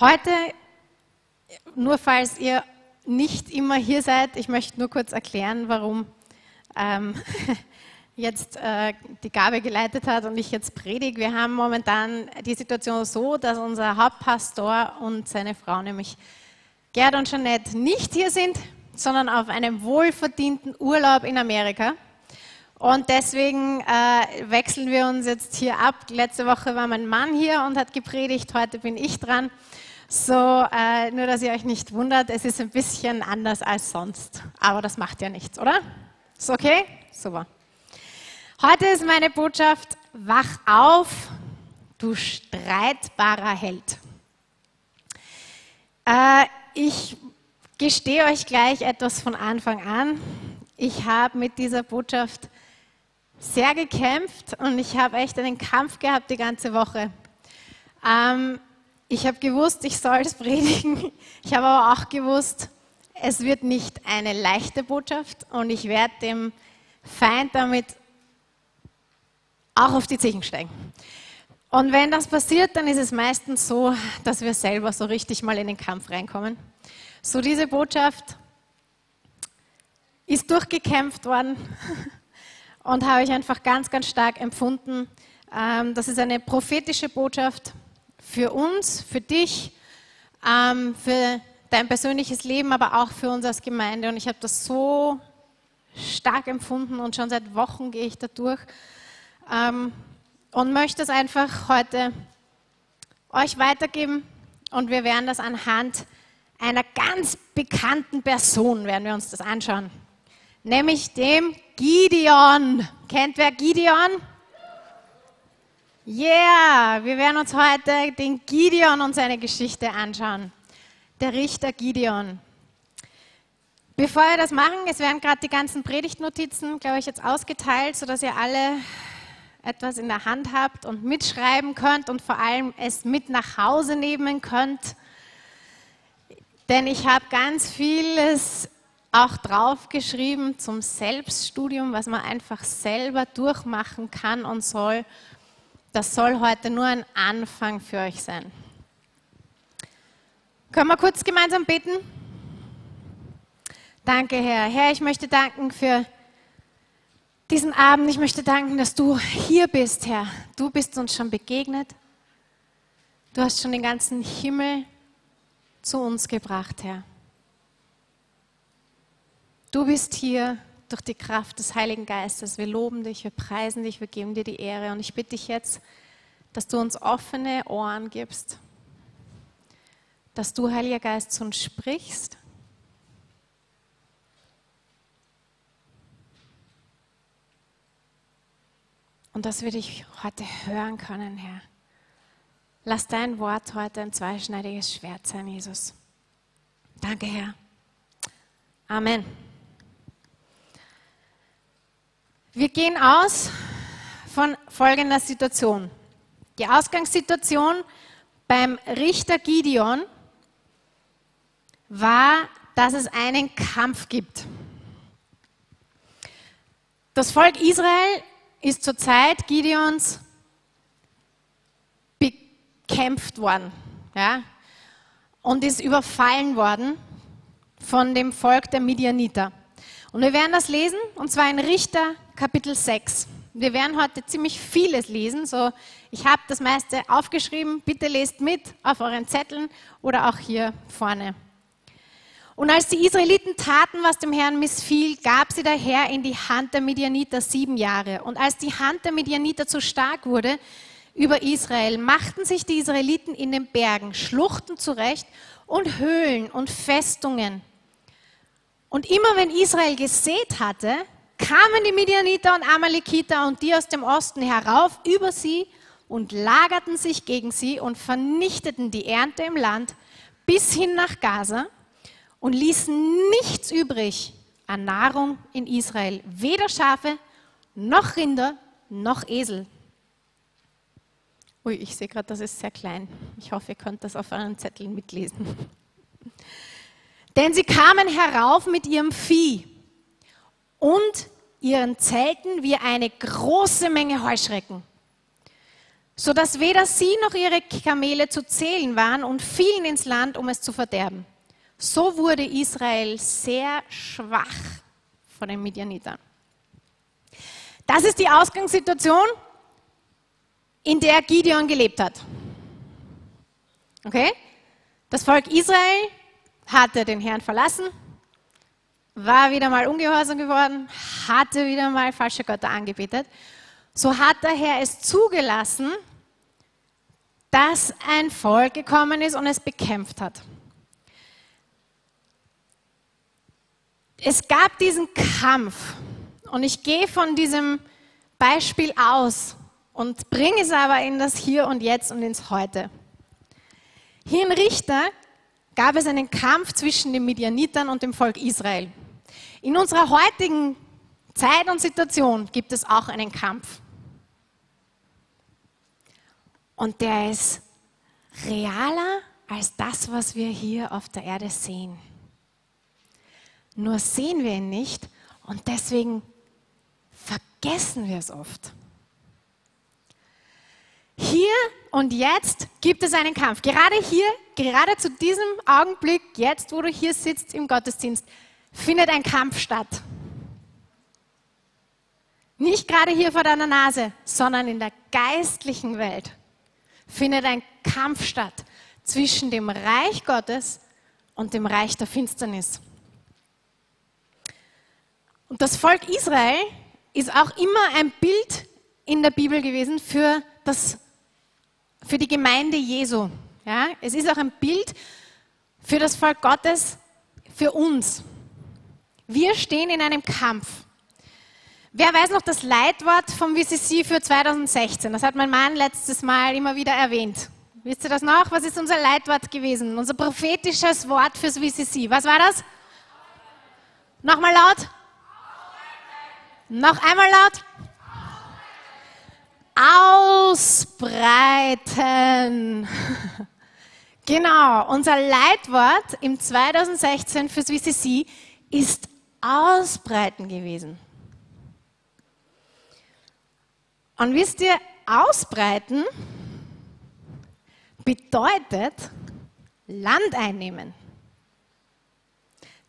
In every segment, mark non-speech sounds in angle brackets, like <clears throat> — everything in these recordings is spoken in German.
Heute, nur falls ihr nicht immer hier seid, ich möchte nur kurz erklären, warum ähm, <laughs> jetzt äh, die Gabe geleitet hat und ich jetzt predige. Wir haben momentan die Situation so, dass unser Hauptpastor und seine Frau, nämlich Gerd und Jeanette, nicht hier sind, sondern auf einem wohlverdienten Urlaub in Amerika. Und deswegen äh, wechseln wir uns jetzt hier ab. Letzte Woche war mein Mann hier und hat gepredigt, heute bin ich dran. So, äh, nur dass ihr euch nicht wundert, es ist ein bisschen anders als sonst. Aber das macht ja nichts, oder? Ist okay? Super. Heute ist meine Botschaft, wach auf, du streitbarer Held. Äh, ich gestehe euch gleich etwas von Anfang an. Ich habe mit dieser Botschaft sehr gekämpft und ich habe echt einen Kampf gehabt die ganze Woche. Ähm, ich habe gewusst, ich soll es predigen. Ich habe aber auch gewusst, es wird nicht eine leichte Botschaft und ich werde dem Feind damit auch auf die Zechen steigen. Und wenn das passiert, dann ist es meistens so, dass wir selber so richtig mal in den Kampf reinkommen. So diese Botschaft ist durchgekämpft worden <laughs> und habe ich einfach ganz, ganz stark empfunden. Ähm, das ist eine prophetische Botschaft für uns, für dich, ähm, für dein persönliches Leben, aber auch für uns als Gemeinde. Und ich habe das so stark empfunden und schon seit Wochen gehe ich da durch ähm, und möchte es einfach heute euch weitergeben. Und wir werden das anhand einer ganz bekannten Person, werden wir uns das anschauen, nämlich dem Gideon. Kennt wer Gideon? Yeah, wir werden uns heute den Gideon und seine Geschichte anschauen. Der Richter Gideon. Bevor wir das machen, es werden gerade die ganzen Predigtnotizen, glaube ich, jetzt ausgeteilt, sodass ihr alle etwas in der Hand habt und mitschreiben könnt und vor allem es mit nach Hause nehmen könnt. Denn ich habe ganz vieles auch draufgeschrieben zum Selbststudium, was man einfach selber durchmachen kann und soll. Das soll heute nur ein Anfang für euch sein. Können wir kurz gemeinsam beten? Danke, Herr. Herr, ich möchte danken für diesen Abend. Ich möchte danken, dass du hier bist, Herr. Du bist uns schon begegnet. Du hast schon den ganzen Himmel zu uns gebracht, Herr. Du bist hier durch die Kraft des Heiligen Geistes. Wir loben dich, wir preisen dich, wir geben dir die Ehre. Und ich bitte dich jetzt, dass du uns offene Ohren gibst, dass du, Heiliger Geist, zu uns sprichst. Und dass wir dich heute hören können, Herr. Lass dein Wort heute ein zweischneidiges Schwert sein, Jesus. Danke, Herr. Amen. Wir gehen aus von folgender Situation. Die Ausgangssituation beim Richter Gideon war, dass es einen Kampf gibt. Das Volk Israel ist zur Zeit Gideons bekämpft worden ja, und ist überfallen worden von dem Volk der Midianiter. Und wir werden das lesen, und zwar in Richter Kapitel 6. Wir werden heute ziemlich vieles lesen. So, ich habe das meiste aufgeschrieben. Bitte lest mit auf euren Zetteln oder auch hier vorne. Und als die Israeliten taten, was dem Herrn missfiel, gab sie der Herr in die Hand der Midianiter sieben Jahre. Und als die Hand der Midianiter zu stark wurde über Israel, machten sich die Israeliten in den Bergen Schluchten zurecht und Höhlen und Festungen. Und immer wenn Israel gesät hatte, kamen die Midianiter und Amalekiter und die aus dem Osten herauf über sie und lagerten sich gegen sie und vernichteten die Ernte im Land bis hin nach Gaza und ließen nichts übrig an Nahrung in Israel, weder Schafe noch Rinder noch Esel. Ui, ich sehe gerade, das ist sehr klein. Ich hoffe, ihr könnt das auf euren Zetteln mitlesen. <laughs> Denn sie kamen herauf mit ihrem Vieh und ihren Zelten wie eine große Menge Heuschrecken. sodass weder sie noch ihre Kamele zu zählen waren und fielen ins Land, um es zu verderben. So wurde Israel sehr schwach von den Midianitern. Das ist die Ausgangssituation, in der Gideon gelebt hat. Okay? Das Volk Israel hatte den Herrn verlassen, war wieder mal ungehorsam geworden, hatte wieder mal falsche Götter angebetet. So hat der Herr es zugelassen, dass ein Volk gekommen ist und es bekämpft hat. Es gab diesen Kampf und ich gehe von diesem Beispiel aus und bringe es aber in das Hier und Jetzt und ins Heute. Hier in Richter gab es einen Kampf zwischen den Midianitern und dem Volk Israel. In unserer heutigen Zeit und Situation gibt es auch einen Kampf. Und der ist realer als das, was wir hier auf der Erde sehen. Nur sehen wir ihn nicht und deswegen vergessen wir es oft. Hier und jetzt gibt es einen Kampf. Gerade hier, gerade zu diesem Augenblick, jetzt, wo du hier sitzt im Gottesdienst, findet ein Kampf statt. Nicht gerade hier vor deiner Nase, sondern in der geistlichen Welt findet ein Kampf statt zwischen dem Reich Gottes und dem Reich der Finsternis. Und das Volk Israel ist auch immer ein Bild in der Bibel gewesen für, das, für die Gemeinde Jesu. Ja? Es ist auch ein Bild für das Volk Gottes, für uns. Wir stehen in einem Kampf. Wer weiß noch das Leitwort vom VCC für 2016? Das hat mein Mann letztes Mal immer wieder erwähnt. Wisst ihr das noch? Was ist unser Leitwort gewesen? Unser prophetisches Wort fürs VCC. Was war das? Nochmal laut. Noch einmal laut. Ausbreiten. <laughs> Genau, unser Leitwort im 2016 fürs VCC ist Ausbreiten gewesen. Und wisst ihr, ausbreiten bedeutet Land einnehmen.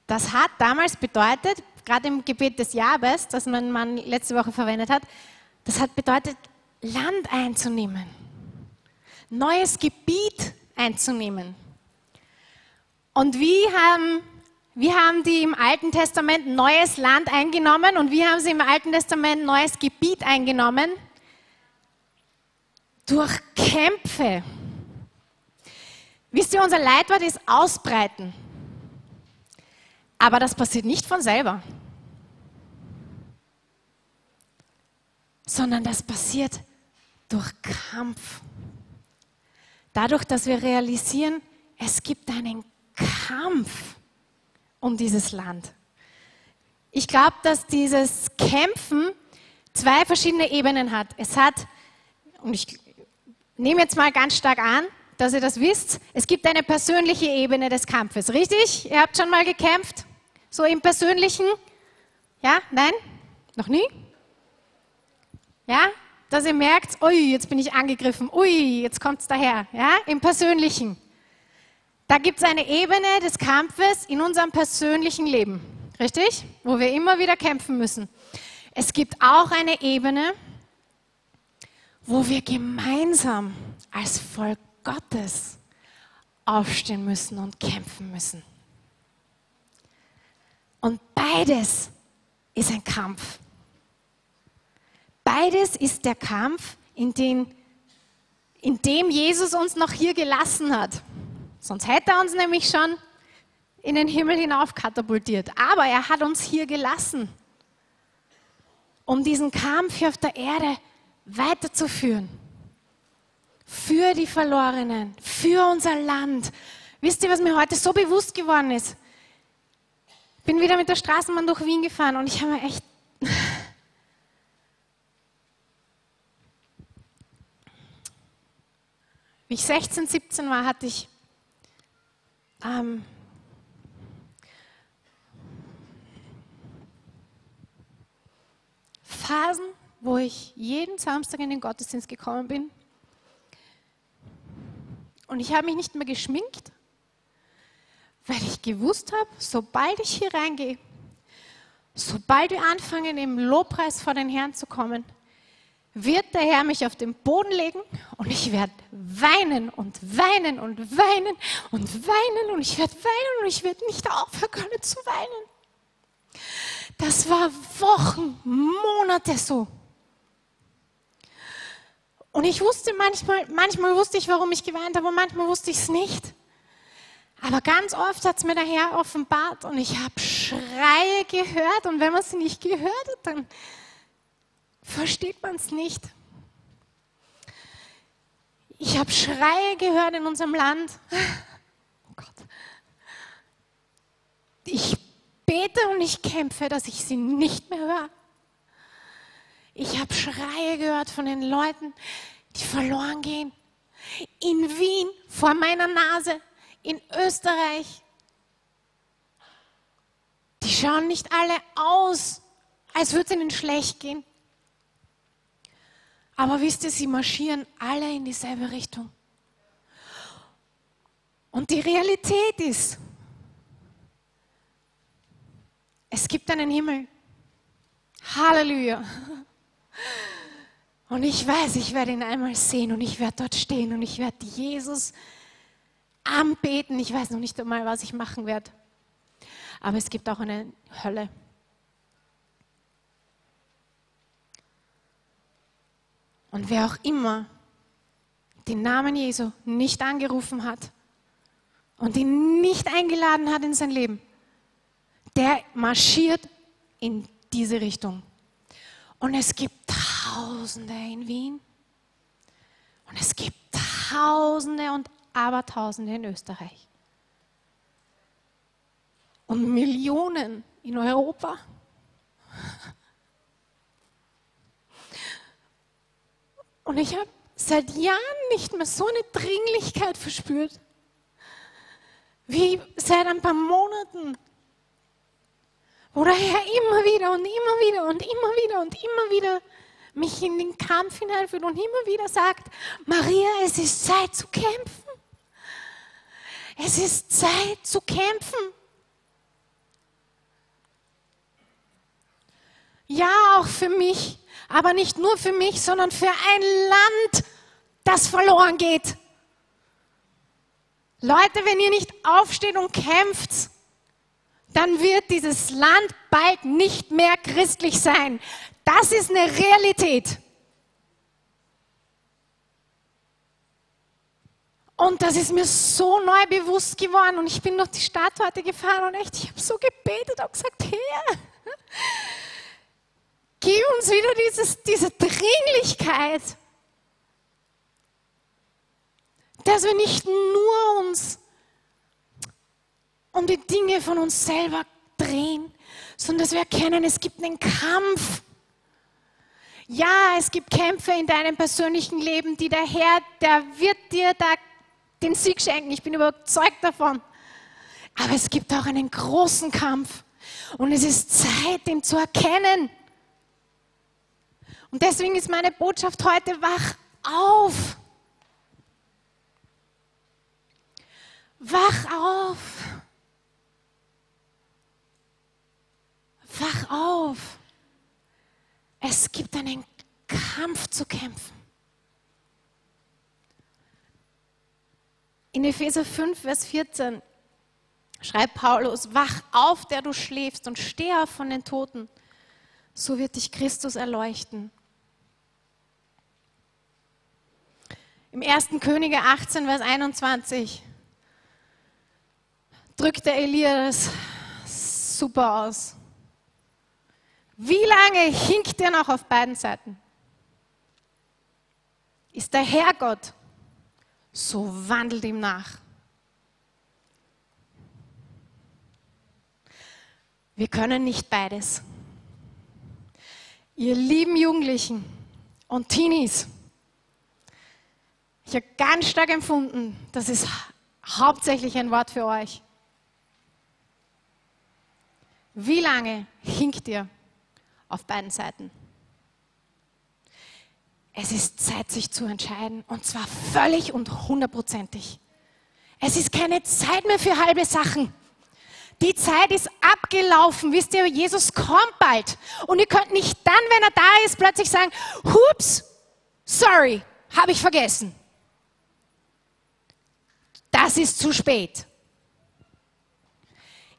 Das hat damals bedeutet, gerade im Gebet des Jahres, das mein Mann letzte Woche verwendet hat, das hat bedeutet, Land einzunehmen, neues Gebiet einzunehmen. Und wie haben, wie haben die im Alten Testament neues Land eingenommen und wie haben sie im Alten Testament neues Gebiet eingenommen? durch Kämpfe. Wisst ihr, unser Leitwort ist ausbreiten. Aber das passiert nicht von selber, sondern das passiert durch Kampf. Dadurch, dass wir realisieren, es gibt einen Kampf um dieses Land. Ich glaube, dass dieses Kämpfen zwei verschiedene Ebenen hat. Es hat, und ich nehme jetzt mal ganz stark an, dass ihr das wisst. Es gibt eine persönliche Ebene des Kampfes, richtig? Ihr habt schon mal gekämpft? So im persönlichen? Ja? Nein? Noch nie? Ja? Dass ihr merkt, ui, jetzt bin ich angegriffen, ui, jetzt kommt es daher. Ja? Im persönlichen. Da gibt es eine Ebene des Kampfes in unserem persönlichen Leben, richtig? Wo wir immer wieder kämpfen müssen. Es gibt auch eine Ebene, wo wir gemeinsam als Volk Gottes aufstehen müssen und kämpfen müssen. Und beides ist ein Kampf. Beides ist der Kampf, in, den, in dem Jesus uns noch hier gelassen hat. Sonst hätte er uns nämlich schon in den Himmel hinauf katapultiert. Aber er hat uns hier gelassen, um diesen Kampf hier auf der Erde zu weiterzuführen. Für die Verlorenen, für unser Land. Wisst ihr, was mir heute so bewusst geworden ist? Ich bin wieder mit der Straßenbahn durch Wien gefahren und ich habe mir echt. Wie ich 16, 17 war, hatte ich ähm, Phasen, wo ich jeden Samstag in den Gottesdienst gekommen bin. Und ich habe mich nicht mehr geschminkt, weil ich gewusst habe, sobald ich hier reingehe, sobald wir anfangen, im Lobpreis vor den Herrn zu kommen, wird der Herr mich auf den Boden legen und ich werde weinen und weinen und weinen und weinen und ich werde weinen und ich werde nicht aufhören können zu weinen. Das war Wochen, Monate so. Und ich wusste manchmal, manchmal wusste ich, warum ich geweint habe und manchmal wusste ich es nicht. Aber ganz oft hat es mir der Herr offenbart und ich habe Schreie gehört und wenn man sie nicht gehört hat, dann versteht man es nicht. Ich habe Schreie gehört in unserem Land. Oh Gott. Ich bete und ich kämpfe, dass ich sie nicht mehr höre. Ich habe Schreie gehört von den Leuten, die verloren gehen. In Wien, vor meiner Nase, in Österreich. Die schauen nicht alle aus, als würde es ihnen schlecht gehen. Aber wisst ihr, sie marschieren alle in dieselbe Richtung. Und die Realität ist, es gibt einen Himmel. Halleluja. Und ich weiß, ich werde ihn einmal sehen und ich werde dort stehen und ich werde Jesus anbeten. Ich weiß noch nicht einmal, was ich machen werde. Aber es gibt auch eine Hölle. Und wer auch immer den Namen Jesu nicht angerufen hat und ihn nicht eingeladen hat in sein Leben, der marschiert in diese Richtung. Und es gibt Tausende in Wien und es gibt Tausende und Abertausende in Österreich und Millionen in Europa. Und ich habe seit Jahren nicht mehr so eine Dringlichkeit verspürt, wie seit ein paar Monaten, wo der Herr immer wieder und immer wieder und immer wieder und immer wieder mich in den Kampf hineinführt und immer wieder sagt, Maria, es ist Zeit zu kämpfen. Es ist Zeit zu kämpfen. Ja, auch für mich aber nicht nur für mich, sondern für ein Land, das verloren geht. Leute, wenn ihr nicht aufsteht und kämpft, dann wird dieses Land bald nicht mehr christlich sein. Das ist eine Realität. Und das ist mir so neu bewusst geworden. Und ich bin durch die Stadt heute gefahren und echt, ich habe so gebetet und gesagt, Herr, Gib uns wieder dieses, diese Dringlichkeit, dass wir nicht nur uns um die Dinge von uns selber drehen, sondern dass wir erkennen, es gibt einen Kampf. Ja, es gibt Kämpfe in deinem persönlichen Leben, die der Herr, der wird dir da den Sieg schenken. Ich bin überzeugt davon. Aber es gibt auch einen großen Kampf. Und es ist Zeit, den zu erkennen. Und deswegen ist meine Botschaft heute, wach auf. Wach auf. Wach auf. Es gibt einen Kampf zu kämpfen. In Epheser 5, Vers 14 schreibt Paulus, wach auf, der du schläfst und steh auf von den Toten, so wird dich Christus erleuchten. Im 1. Könige 18, Vers 21 drückt der Elia das super aus. Wie lange hinkt er noch auf beiden Seiten? Ist der Herrgott, so wandelt ihm nach. Wir können nicht beides. Ihr lieben Jugendlichen und Teenies, ich habe ganz stark empfunden, das ist hauptsächlich ein Wort für euch. Wie lange hinkt ihr auf beiden Seiten? es ist Zeit, sich zu entscheiden. Und zwar völlig und hundertprozentig. Es ist keine Zeit mehr für halbe Sachen. Die Zeit ist abgelaufen. Wisst ihr, Jesus kommt bald. Und ihr könnt nicht dann, wenn er da ist, plötzlich sagen, hups, sorry, habe ich vergessen. Das ist zu spät.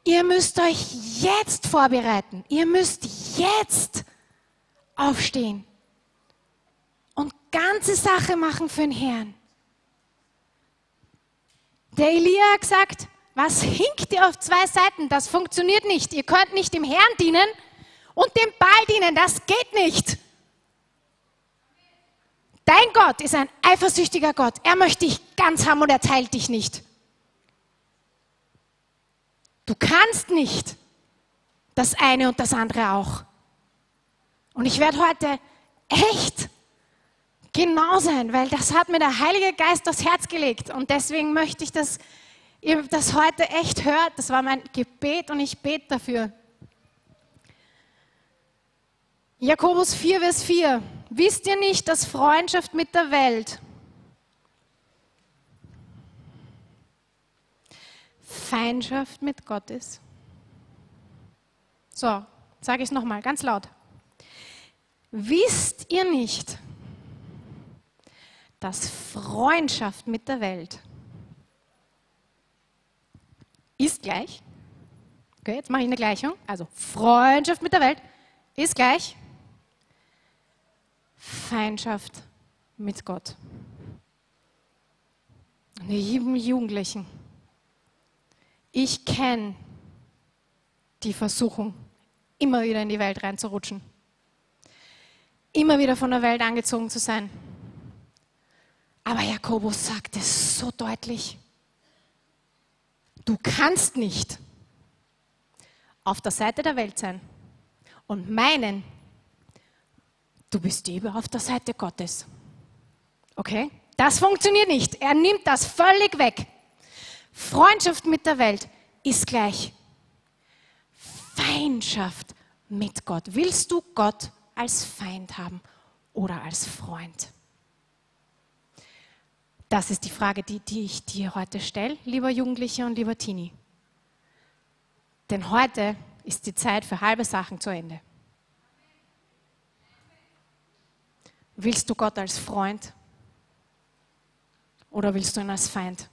Ihr müsst euch jetzt vorbereiten. Ihr müsst jetzt aufstehen und ganze Sache machen für den Herrn. Der Elia hat gesagt, was hinkt ihr auf zwei Seiten? Das funktioniert nicht. Ihr könnt nicht dem Herrn dienen und dem Ball dienen. Das geht nicht. Dein Gott ist ein eifersüchtiger Gott. Er möchte dich ganz haben und er teilt dich nicht. Du kannst nicht das eine und das andere auch. Und ich werde heute echt genau sein, weil das hat mir der Heilige Geist aufs Herz gelegt. Und deswegen möchte ich, dass ihr das heute echt hört. Das war mein Gebet und ich bete dafür. Jakobus 4, Vers 4. Wisst ihr nicht, dass Freundschaft mit der Welt Feindschaft mit Gott ist? So, sage ich es nochmal ganz laut. Wisst ihr nicht, dass Freundschaft mit der Welt ist gleich, okay, jetzt mache ich eine Gleichung, also Freundschaft mit der Welt ist gleich Feindschaft mit Gott. Und lieben Jugendlichen, ich kenne die Versuchung, immer wieder in die Welt reinzurutschen, immer wieder von der Welt angezogen zu sein. Aber Jakobus sagt es so deutlich. Du kannst nicht auf der Seite der Welt sein und meinen, du bist lieber auf der Seite Gottes. Okay? Das funktioniert nicht. Er nimmt das völlig weg. Freundschaft mit der Welt ist gleich Feindschaft mit Gott. Willst du Gott als Feind haben oder als Freund? Das ist die Frage, die, die ich dir heute stelle, lieber Jugendlicher und lieber Teenie. Denn heute ist die Zeit für halbe Sachen zu Ende. Willst du Gott als Freund oder willst du ihn als Feind?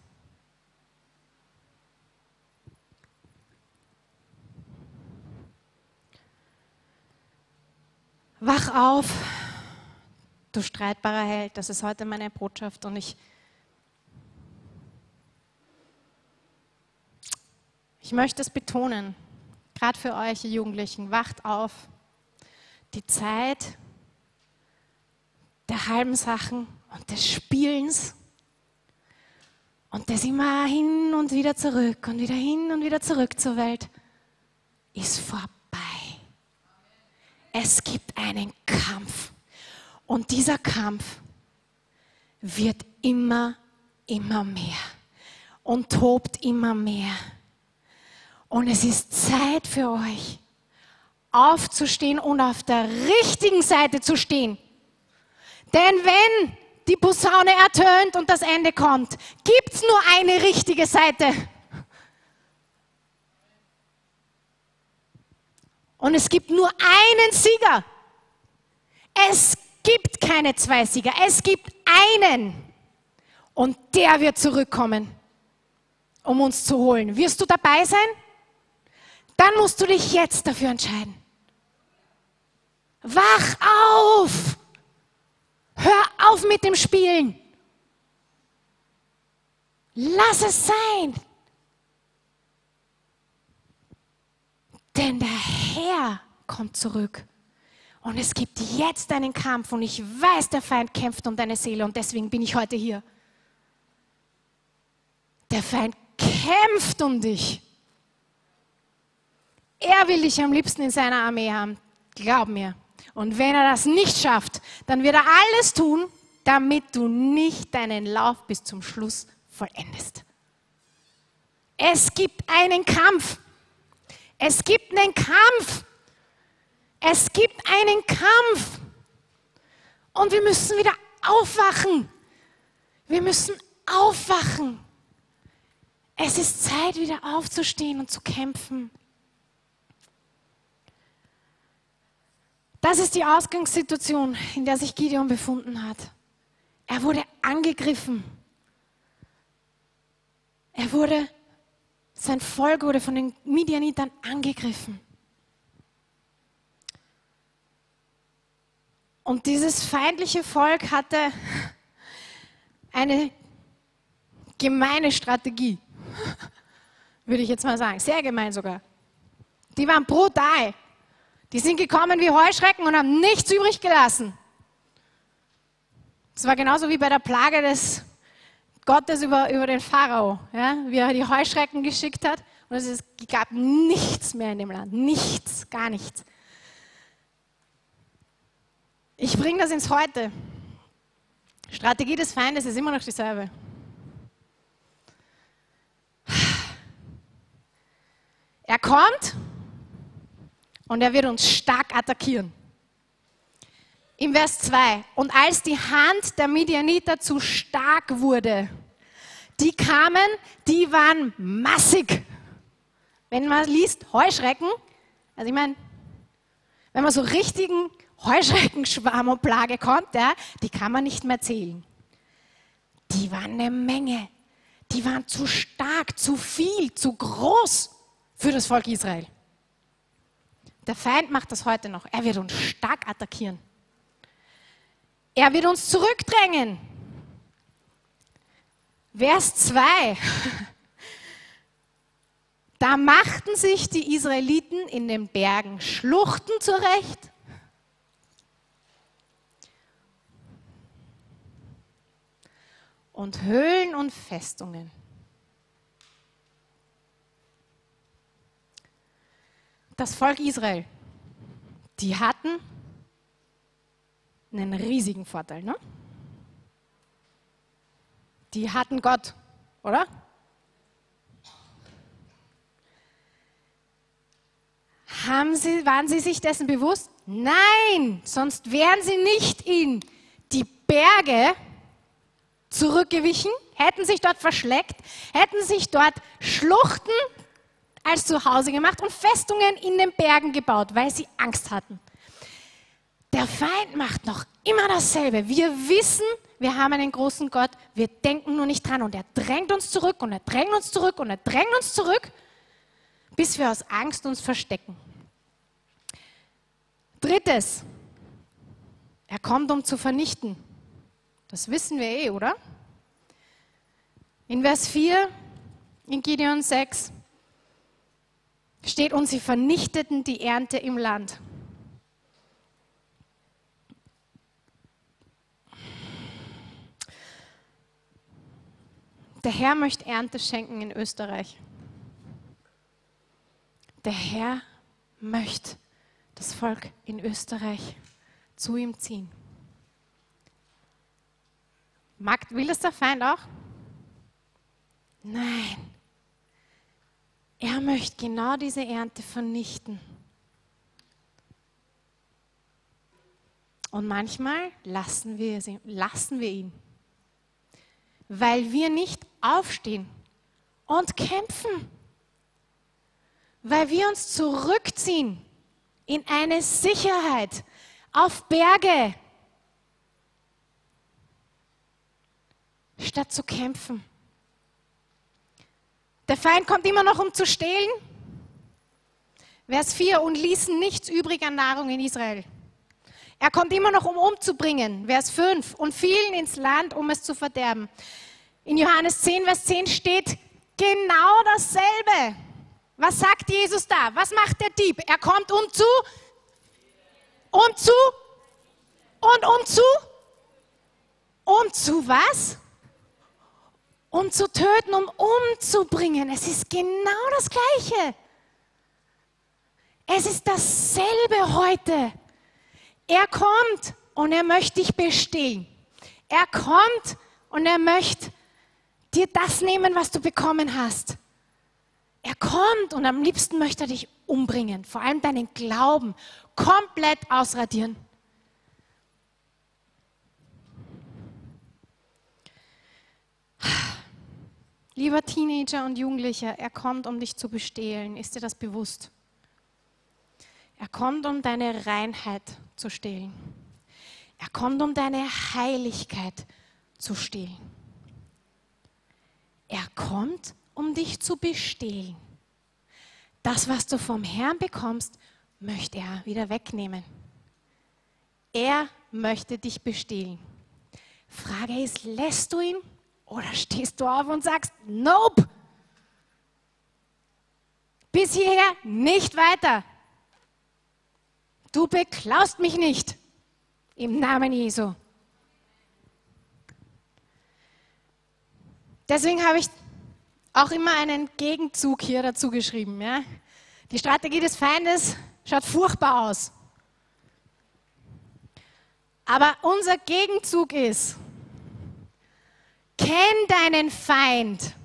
Wach auf, du streitbarer Held, das ist heute meine Botschaft und ich Ich möchte es betonen, gerade für euch Jugendlichen, wacht auf. Die Zeit der halben Sachen und des Spielens und des immer hin und wieder zurück und wieder hin und wieder zurück zur Welt ist vorbei. Es gibt einen Kampf und dieser Kampf wird immer, immer mehr und tobt immer mehr. Und es ist Zeit für euch, aufzustehen und auf der richtigen Seite zu stehen. Denn wenn die Posaune ertönt und das Ende kommt, gibt es nur eine richtige Seite. Und es gibt nur einen Sieger. Es gibt keine zwei Sieger. Es gibt einen. Und der wird zurückkommen, um uns zu holen. Wirst du dabei sein? dann musst du dich jetzt dafür entscheiden. Wach auf! Hör auf mit dem Spielen. Lass es sein. Denn der Herr kommt zurück. Und es gibt jetzt einen Kampf und ich weiß, der Feind kämpft um deine Seele und deswegen bin ich heute hier. Der Feind kämpft um dich. Er will dich am liebsten in seiner Armee haben. Glaub mir. Und wenn er das nicht schafft, dann wird er alles tun, damit du nicht deinen Lauf bis zum Schluss vollendest. Es gibt einen Kampf. Es gibt einen Kampf. Es gibt einen Kampf. Und wir müssen wieder aufwachen. Wir müssen aufwachen. Es ist Zeit, wieder aufzustehen und zu kämpfen. Das ist die Ausgangssituation, in der sich Gideon befunden hat. Er wurde angegriffen. Er wurde, sein Volk wurde von den Midianitern angegriffen. Und dieses feindliche Volk hatte eine gemeine Strategie, <laughs> würde ich jetzt mal sagen. Sehr gemein sogar. Die waren brutal. Die sind gekommen wie Heuschrecken und haben nichts übrig gelassen. Es war genauso wie bei der Plage des Gottes über, über den Pharao, ja, wie er die Heuschrecken geschickt hat. Und es gab nichts mehr in dem Land. Nichts, gar nichts. Ich bringe das ins Heute. Strategie des Feindes ist immer noch dieselbe. Er kommt und er wird uns stark attackieren. Im Vers 2. Und als die Hand der Midianiter zu stark wurde, die kamen, die waren massig. Wenn man liest Heuschrecken, also ich meine, wenn man so richtigen Heuschreckenschwarm und Plage kommt, ja, die kann man nicht mehr zählen. Die waren eine Menge. Die waren zu stark, zu viel, zu groß für das Volk Israel. Der Feind macht das heute noch. Er wird uns stark attackieren. Er wird uns zurückdrängen. Vers 2. <laughs> Da machten sich die Israeliten in den Bergen Schluchten zurecht und Höhlen und Festungen. Das Volk Israel, die hatten einen riesigen Vorteil. Ne? Die hatten Gott, oder? Haben sie, waren sie sich dessen bewusst? Nein, sonst wären sie nicht in die Berge zurückgewichen, hätten sich dort verschleckt, hätten sich dort Schluchten als Zuhause gemacht und Festungen in den Bergen gebaut, weil sie Angst hatten. Der Feind macht noch immer dasselbe. Wir wissen, wir haben einen großen Gott, wir denken nur nicht dran und er drängt uns zurück und er drängt uns zurück und er drängt uns zurück, bis wir aus Angst uns verstecken. Drittes, er kommt, um zu vernichten. Das wissen wir eh, oder? In Vers 4 in Gideon 6 steht, und sie vernichteten die Ernte im Land. Der Herr möchte Ernte schenken in Österreich. Der Herr möchte das Volk in Österreich zu ihm ziehen. Mag, will das der Feind auch? Nein. Er möchte genau diese Ernte vernichten. Und manchmal lassen wir, sie, lassen wir ihn, weil wir nicht aufstehen und kämpfen, weil wir uns zurückziehen in eine Sicherheit auf Berge, statt zu kämpfen. Der Feind kommt immer noch, um zu stehlen. Vers 4, und ließen nichts übrig an Nahrung in Israel. Er kommt immer noch, um umzubringen. Vers 5, und fielen ins Land, um es zu verderben. In Johannes 10, Vers 10 steht genau dasselbe. Was sagt Jesus da? Was macht der Dieb? Er kommt um zu, um zu und um zu, um zu was? um zu töten, um umzubringen. Es ist genau das Gleiche. Es ist dasselbe heute. Er kommt und er möchte dich bestehlen. Er kommt und er möchte dir das nehmen, was du bekommen hast. Er kommt und am liebsten möchte er dich umbringen, vor allem deinen Glauben komplett ausradieren. Ha. Lieber Teenager und Jugendlicher, er kommt, um dich zu bestehlen. Ist dir das bewusst? Er kommt, um deine Reinheit zu stehlen. Er kommt, um deine Heiligkeit zu stehlen. Er kommt, um dich zu bestehlen. Das, was du vom Herrn bekommst, möchte er wieder wegnehmen. Er möchte dich bestehlen. Frage ist, lässt du ihn oder stehst du auf und sagst, nope, bis hierher nicht weiter. Du beklaust mich nicht im Namen Jesu. Deswegen habe ich auch immer einen Gegenzug hier dazu geschrieben. Ja? Die Strategie des Feindes schaut furchtbar aus. Aber unser Gegenzug ist, kenn deinen Feind.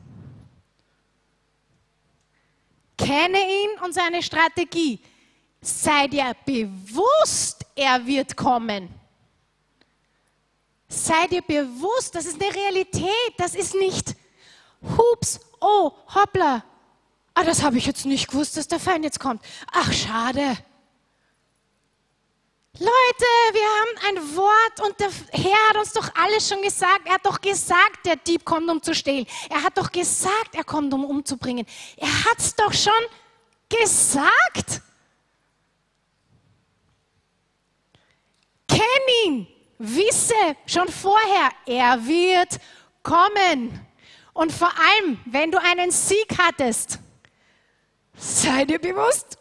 Kenne ihn und seine Strategie. Sei dir bewusst, er wird kommen. Sei dir bewusst, das ist eine Realität, das ist nicht, hups, oh, hoppla, ah, das habe ich jetzt nicht gewusst, dass der Feind jetzt kommt. Ach, schade. Leute, wir haben ein Wort und der Herr hat uns doch alles schon gesagt. Er hat doch gesagt, der Dieb kommt, um zu stehlen. Er hat doch gesagt, er kommt, um umzubringen. Er hat es doch schon gesagt. Kenn ihn, wisse schon vorher, er wird kommen. Und vor allem, wenn du einen Sieg hattest, sei dir bewusst,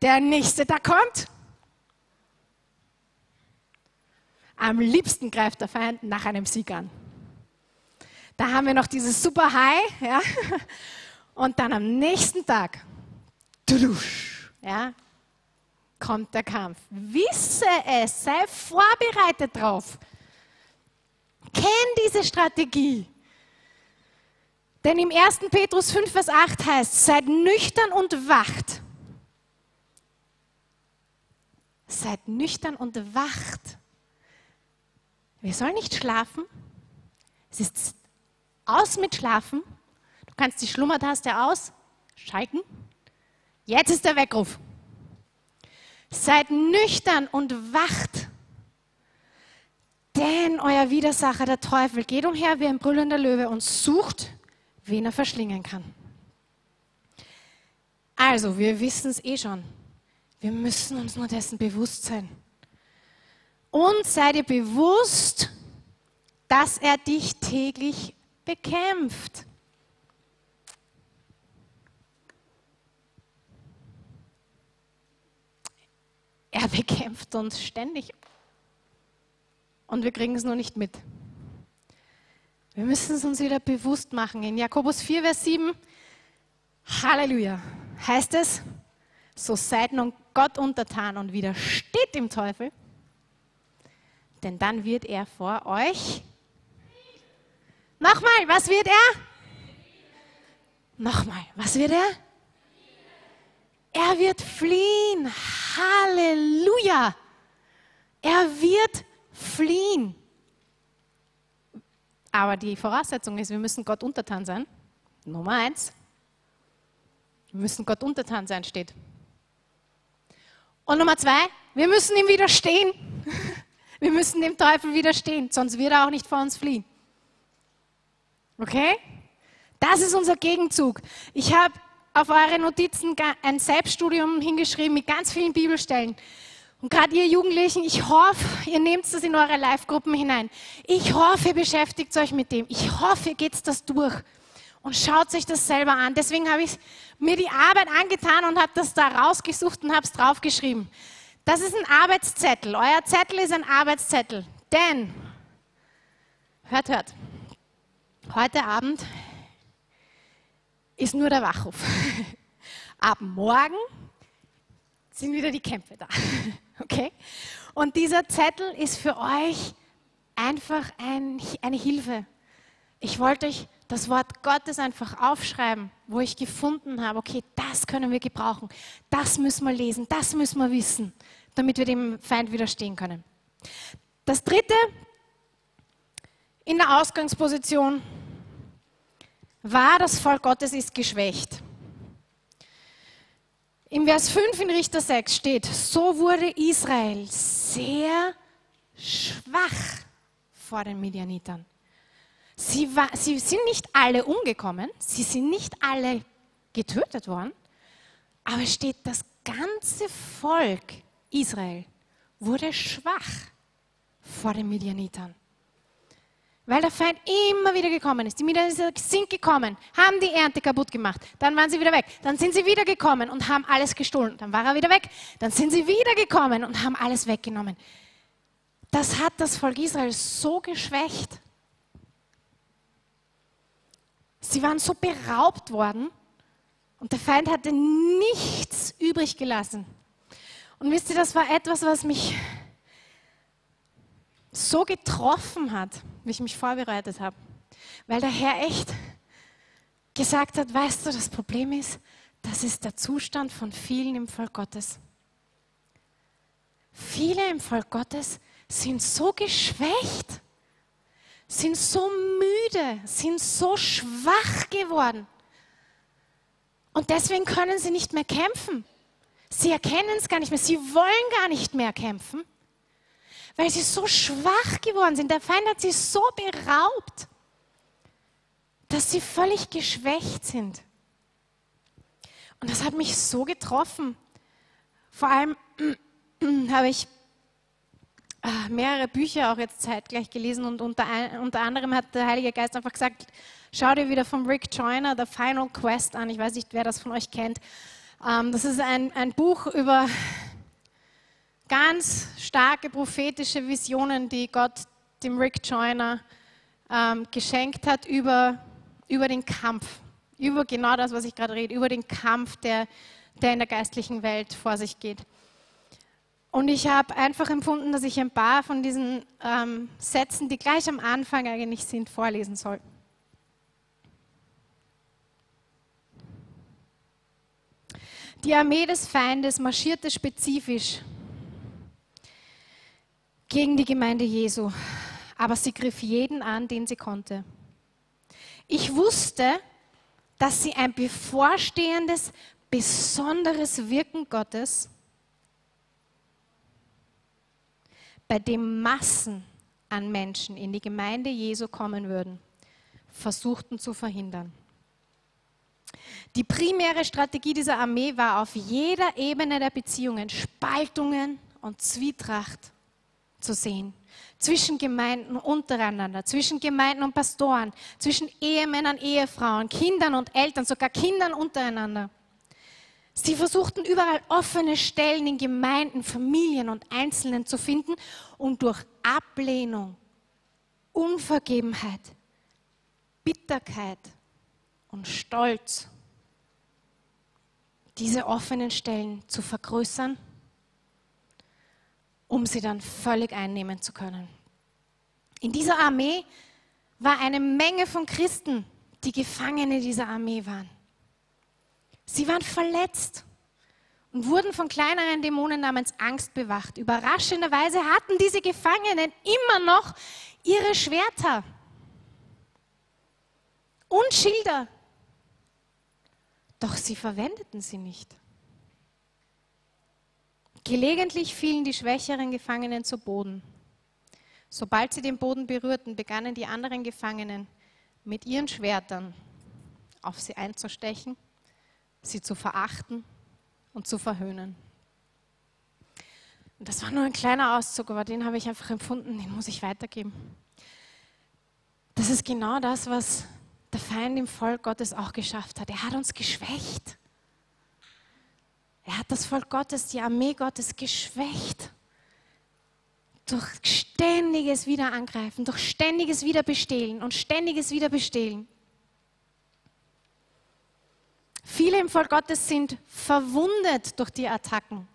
der nächste, der kommt, Am liebsten greift der Feind nach einem Sieg an. Da haben wir noch dieses super High, ja, und dann am nächsten Tag, ja, kommt der Kampf. Wisse es, sei vorbereitet drauf. Kenn diese Strategie. Denn im 1. Petrus 5, Vers 8 heißt, seid nüchtern und wacht. Seid nüchtern und wacht. Wir sollen nicht schlafen. Es ist aus mit Schlafen. Du kannst die Schlummertaste ausschalten. Jetzt ist der Weckruf. Seid nüchtern und wacht. Denn euer Widersacher, der Teufel, geht umher wie ein brüllender Löwe und sucht, wen er verschlingen kann. Also, wir wissen es eh schon. Wir müssen uns nur dessen bewusst sein. Und sei dir bewusst, dass er dich täglich bekämpft. Er bekämpft uns ständig und wir kriegen es nur nicht mit. Wir müssen es uns wieder bewusst machen. In Jakobus 4, Vers 7, Halleluja, heißt es, so seid nun Gott untertan und widersteht dem Teufel denn dann wird er vor euch. Nochmal, was wird er? Nochmal, was wird er? Er wird fliehen. Halleluja. Er wird fliehen. Aber die Voraussetzung ist, wir müssen Gott untertan sein. Nummer eins. Wir müssen Gott untertan sein, steht. Und Nummer zwei, wir müssen ihm widerstehen. <laughs> Wir müssen dem Teufel widerstehen, sonst wird er auch nicht vor uns fliehen. Okay? Das ist unser Gegenzug. Ich habe auf eure Notizen ein Selbststudium hingeschrieben mit ganz vielen Bibelstellen. Und gerade ihr Jugendlichen, ich hoffe, ihr nehmt das in eure Live-Gruppen hinein. Ich hoffe, ihr beschäftigt euch mit dem. Ich hoffe, ihr geht das durch und schaut sich das selber an. Deswegen habe ich mir die Arbeit angetan und habe das da rausgesucht und habe es draufgeschrieben. Das ist ein Arbeitszettel. Euer Zettel ist ein Arbeitszettel. Denn, hört, hört, heute Abend ist nur der Wachruf. <laughs> Ab morgen sind wieder die Kämpfe da. <laughs> Okay? Und dieser Zettel ist für euch einfach ein, eine Hilfe. Ich wollte euch das Wort Gottes einfach aufschreiben, wo ich gefunden habe, okay, das können wir gebrauchen, das müssen wir lesen, das müssen wir wissen damit wir dem Feind widerstehen können. Das dritte in der Ausgangsposition, war, das Volk Gottes ist geschwächt. Im Vers 5 in Richter 6 steht, so wurde Israel sehr schwach vor den Midianitern. Sie, war, sie sind nicht alle umgekommen, sie sind nicht alle getötet worden, aber steht, das ganze Volk Israel wurde schwach vor den Midianitern. Weil der Feind immer wieder gekommen ist. Die Midianiter sind gekommen, haben die Ernte kaputt gemacht. Dann waren sie wieder weg. Dann sind sie wieder gekommen und haben alles gestohlen. Dann war er wieder weg. Dann sind sie wieder gekommen und haben alles weggenommen. Das hat das Volk Israel so geschwächt. Sie waren so beraubt worden und der Feind hatte nichts übrig gelassen. Und wisst ihr, das war etwas, was mich so getroffen hat, wie ich mich vorbereitet habe. Weil der Herr echt gesagt hat, weißt du, das Problem ist, das ist der Zustand von vielen im Volk Gottes. Viele im Volk Gottes sind so geschwächt, sind so müde, sind so schwach geworden. Und deswegen können sie nicht mehr kämpfen. Sie erkennen es gar nicht mehr. Sie wollen gar nicht mehr kämpfen weil sie so schwach geworden sind. Der Feind hat sie so beraubt, dass sie völlig geschwächt sind. Und das hat mich so getroffen. Vor allem <clears throat> habe ich mehrere Bücher auch jetzt zeitgleich gelesen und unter, unter anderem hat der Heilige Geist einfach gesagt, schau dir wieder von Rick Joyner The Final Quest an. Ich weiß nicht, wer das von euch kennt. Ähm, das ist ein, ein Buch über ganz starke prophetische Visionen, die Gott dem Rick Joyner ähm, geschenkt hat über, über den Kampf, über genau das, was ich gerade rede, über den Kampf, der, der in der geistlichen Welt vor sich geht. Und ich habe einfach empfunden, dass ich ein paar von diesen ähm, Sätzen, die gleich am Anfang eigentlich sind, vorlesen soll. Die Armee des Feindes marschierte spezifisch gegen die Gemeinde Jesu, aber sie griff jeden an, den sie konnte. Ich wusste, dass sie ein bevorstehendes, besonderes Wirken Gottes, bei dem Massen an Menschen in die Gemeinde Jesu kommen würden, versuchten zu verhindern. Die primäre Strategie dieser Armee war auf jeder Ebene der Beziehungen Spaltungen und Zwietracht zu sehen. Zwischen Gemeinden untereinander, zwischen Gemeinden und Pastoren, zwischen Ehemännern, Ehefrauen, Kindern und Eltern, sogar Kindern untereinander. Sie versuchten überall offene Stellen in Gemeinden, Familien und Einzelnen zu finden und durch Ablehnung, Unvergebenheit, Bitterkeit und Stolz diese offenen Stellen zu vergrößern um sie dann völlig einnehmen zu können. In dieser Armee war eine Menge von Christen, die Gefangene dieser Armee waren. Sie waren verletzt und wurden von kleineren Dämonen namens Angst bewacht. Überraschenderweise hatten diese Gefangenen immer noch ihre Schwerter und Schilder, doch sie verwendeten sie nicht. Gelegentlich fielen die schwächeren Gefangenen zu Boden. Sobald sie den Boden berührten, begannen die anderen Gefangenen mit ihren Schwertern auf sie einzustechen, sie zu verachten und zu verhöhnen. Und das war nur ein kleiner Auszug, aber den habe ich einfach empfunden, den muss ich weitergeben. Das ist genau das, was der Feind im Volk Gottes auch geschafft hat. Er hat uns geschwächt. Er hat das Volk Gottes, die Armee Gottes geschwächt. Durch ständiges Wiederangreifen, durch ständiges Wiederbestehlen und ständiges Wiederbestehlen. Viele im Volk Gottes sind verwundet durch die Attacken.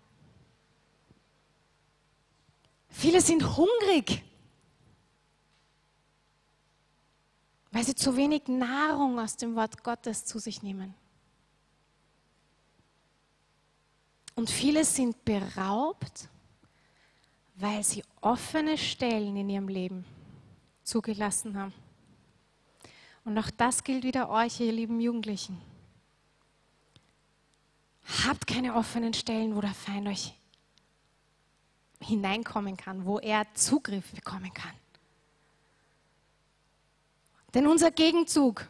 Viele sind hungrig, weil sie zu wenig Nahrung aus dem Wort Gottes zu sich nehmen. Und viele sind beraubt, weil sie offene Stellen in ihrem Leben zugelassen haben. Und auch das gilt wieder euch, ihr lieben Jugendlichen. Habt keine offenen Stellen, wo der Feind euch hineinkommen kann, wo er Zugriff bekommen kann. Denn unser Gegenzug,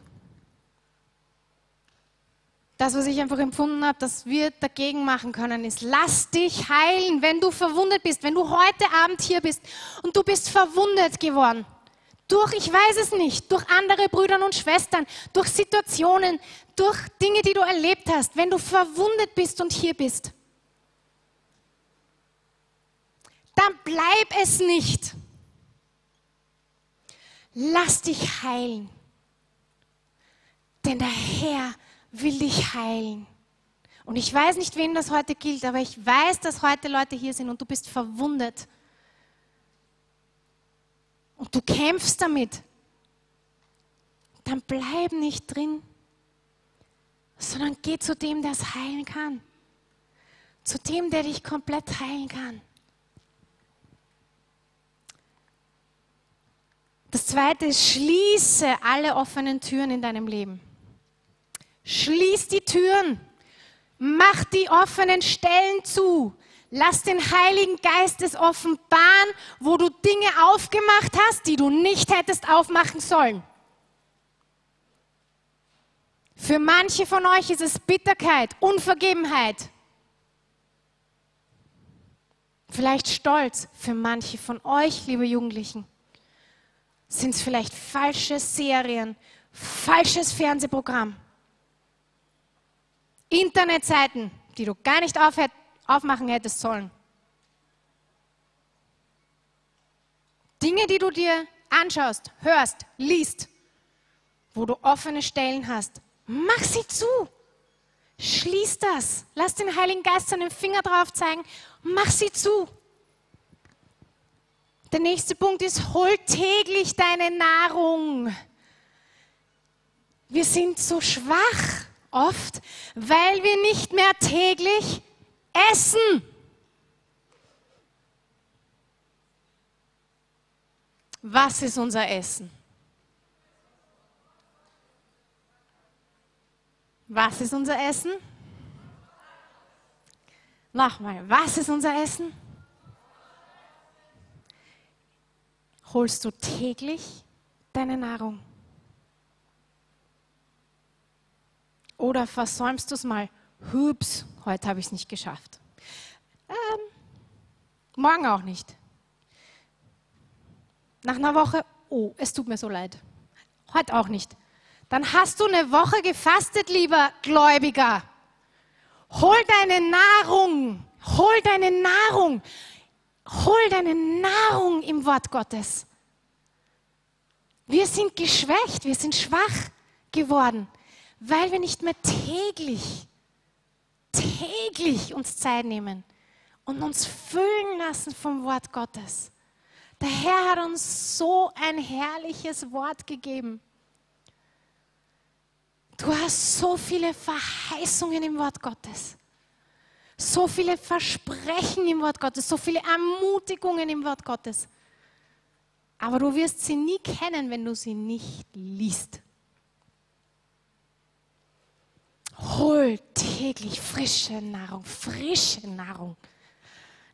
das, was ich einfach empfunden habe, dass wir dagegen machen können, ist, lass dich heilen, wenn du verwundet bist, wenn du heute Abend hier bist und du bist verwundet geworden. Durch, ich weiß es nicht, durch andere Brüder und Schwestern, durch Situationen, durch Dinge, die du erlebt hast, wenn du verwundet bist und hier bist. Dann bleib es nicht. Lass dich heilen. Denn der Herr will dich heilen. Und ich weiß nicht, wem das heute gilt, aber ich weiß, dass heute Leute hier sind und du bist verwundet. Und du kämpfst damit. Dann bleib nicht drin, sondern geh zu dem, der es heilen kann. Zu dem, der dich komplett heilen kann. Das zweite ist, schließe alle offenen Türen in deinem Leben. Schließ die Türen. Mach die offenen Stellen zu. Lass den Heiligen Geist es offenbaren, wo du Dinge aufgemacht hast, die du nicht hättest aufmachen sollen. Für manche von euch ist es Bitterkeit, Unvergebenheit. Vielleicht Stolz. Für manche von euch, liebe Jugendlichen, sind es vielleicht falsche Serien, falsches Fernsehprogramm. Internetseiten, die du gar nicht aufmachen hättest sollen. Dinge, die du dir anschaust, hörst, liest, wo du offene Stellen hast, mach sie zu. Schließ das. Lass den Heiligen Geist seinen Finger drauf zeigen. Mach sie zu. Der nächste Punkt ist, hol täglich deine Nahrung. Wir sind so schwach oft, weil wir nicht mehr täglich essen. Was ist unser Essen? Was ist unser Essen? Nochmal, was ist unser Essen? Holst du täglich deine Nahrung? Oder versäumst du es mal? Hups, heute habe ich es nicht geschafft. Ähm, morgen auch nicht. Nach einer Woche, oh, es tut mir so leid. Heute auch nicht. Dann hast du eine Woche gefastet, lieber Gläubiger. Hol deine Nahrung, hol deine Nahrung, hol deine Nahrung im Wort Gottes. Wir sind geschwächt, wir sind schwach geworden weil wir nicht mehr täglich, täglich uns Zeit nehmen und uns füllen lassen vom Wort Gottes. Der Herr hat uns so ein herrliches Wort gegeben. Du hast so viele Verheißungen im Wort Gottes, so viele Versprechen im Wort Gottes, so viele Ermutigungen im Wort Gottes. Aber du wirst sie nie kennen, wenn du sie nicht liest. Hol täglich frische Nahrung, frische Nahrung.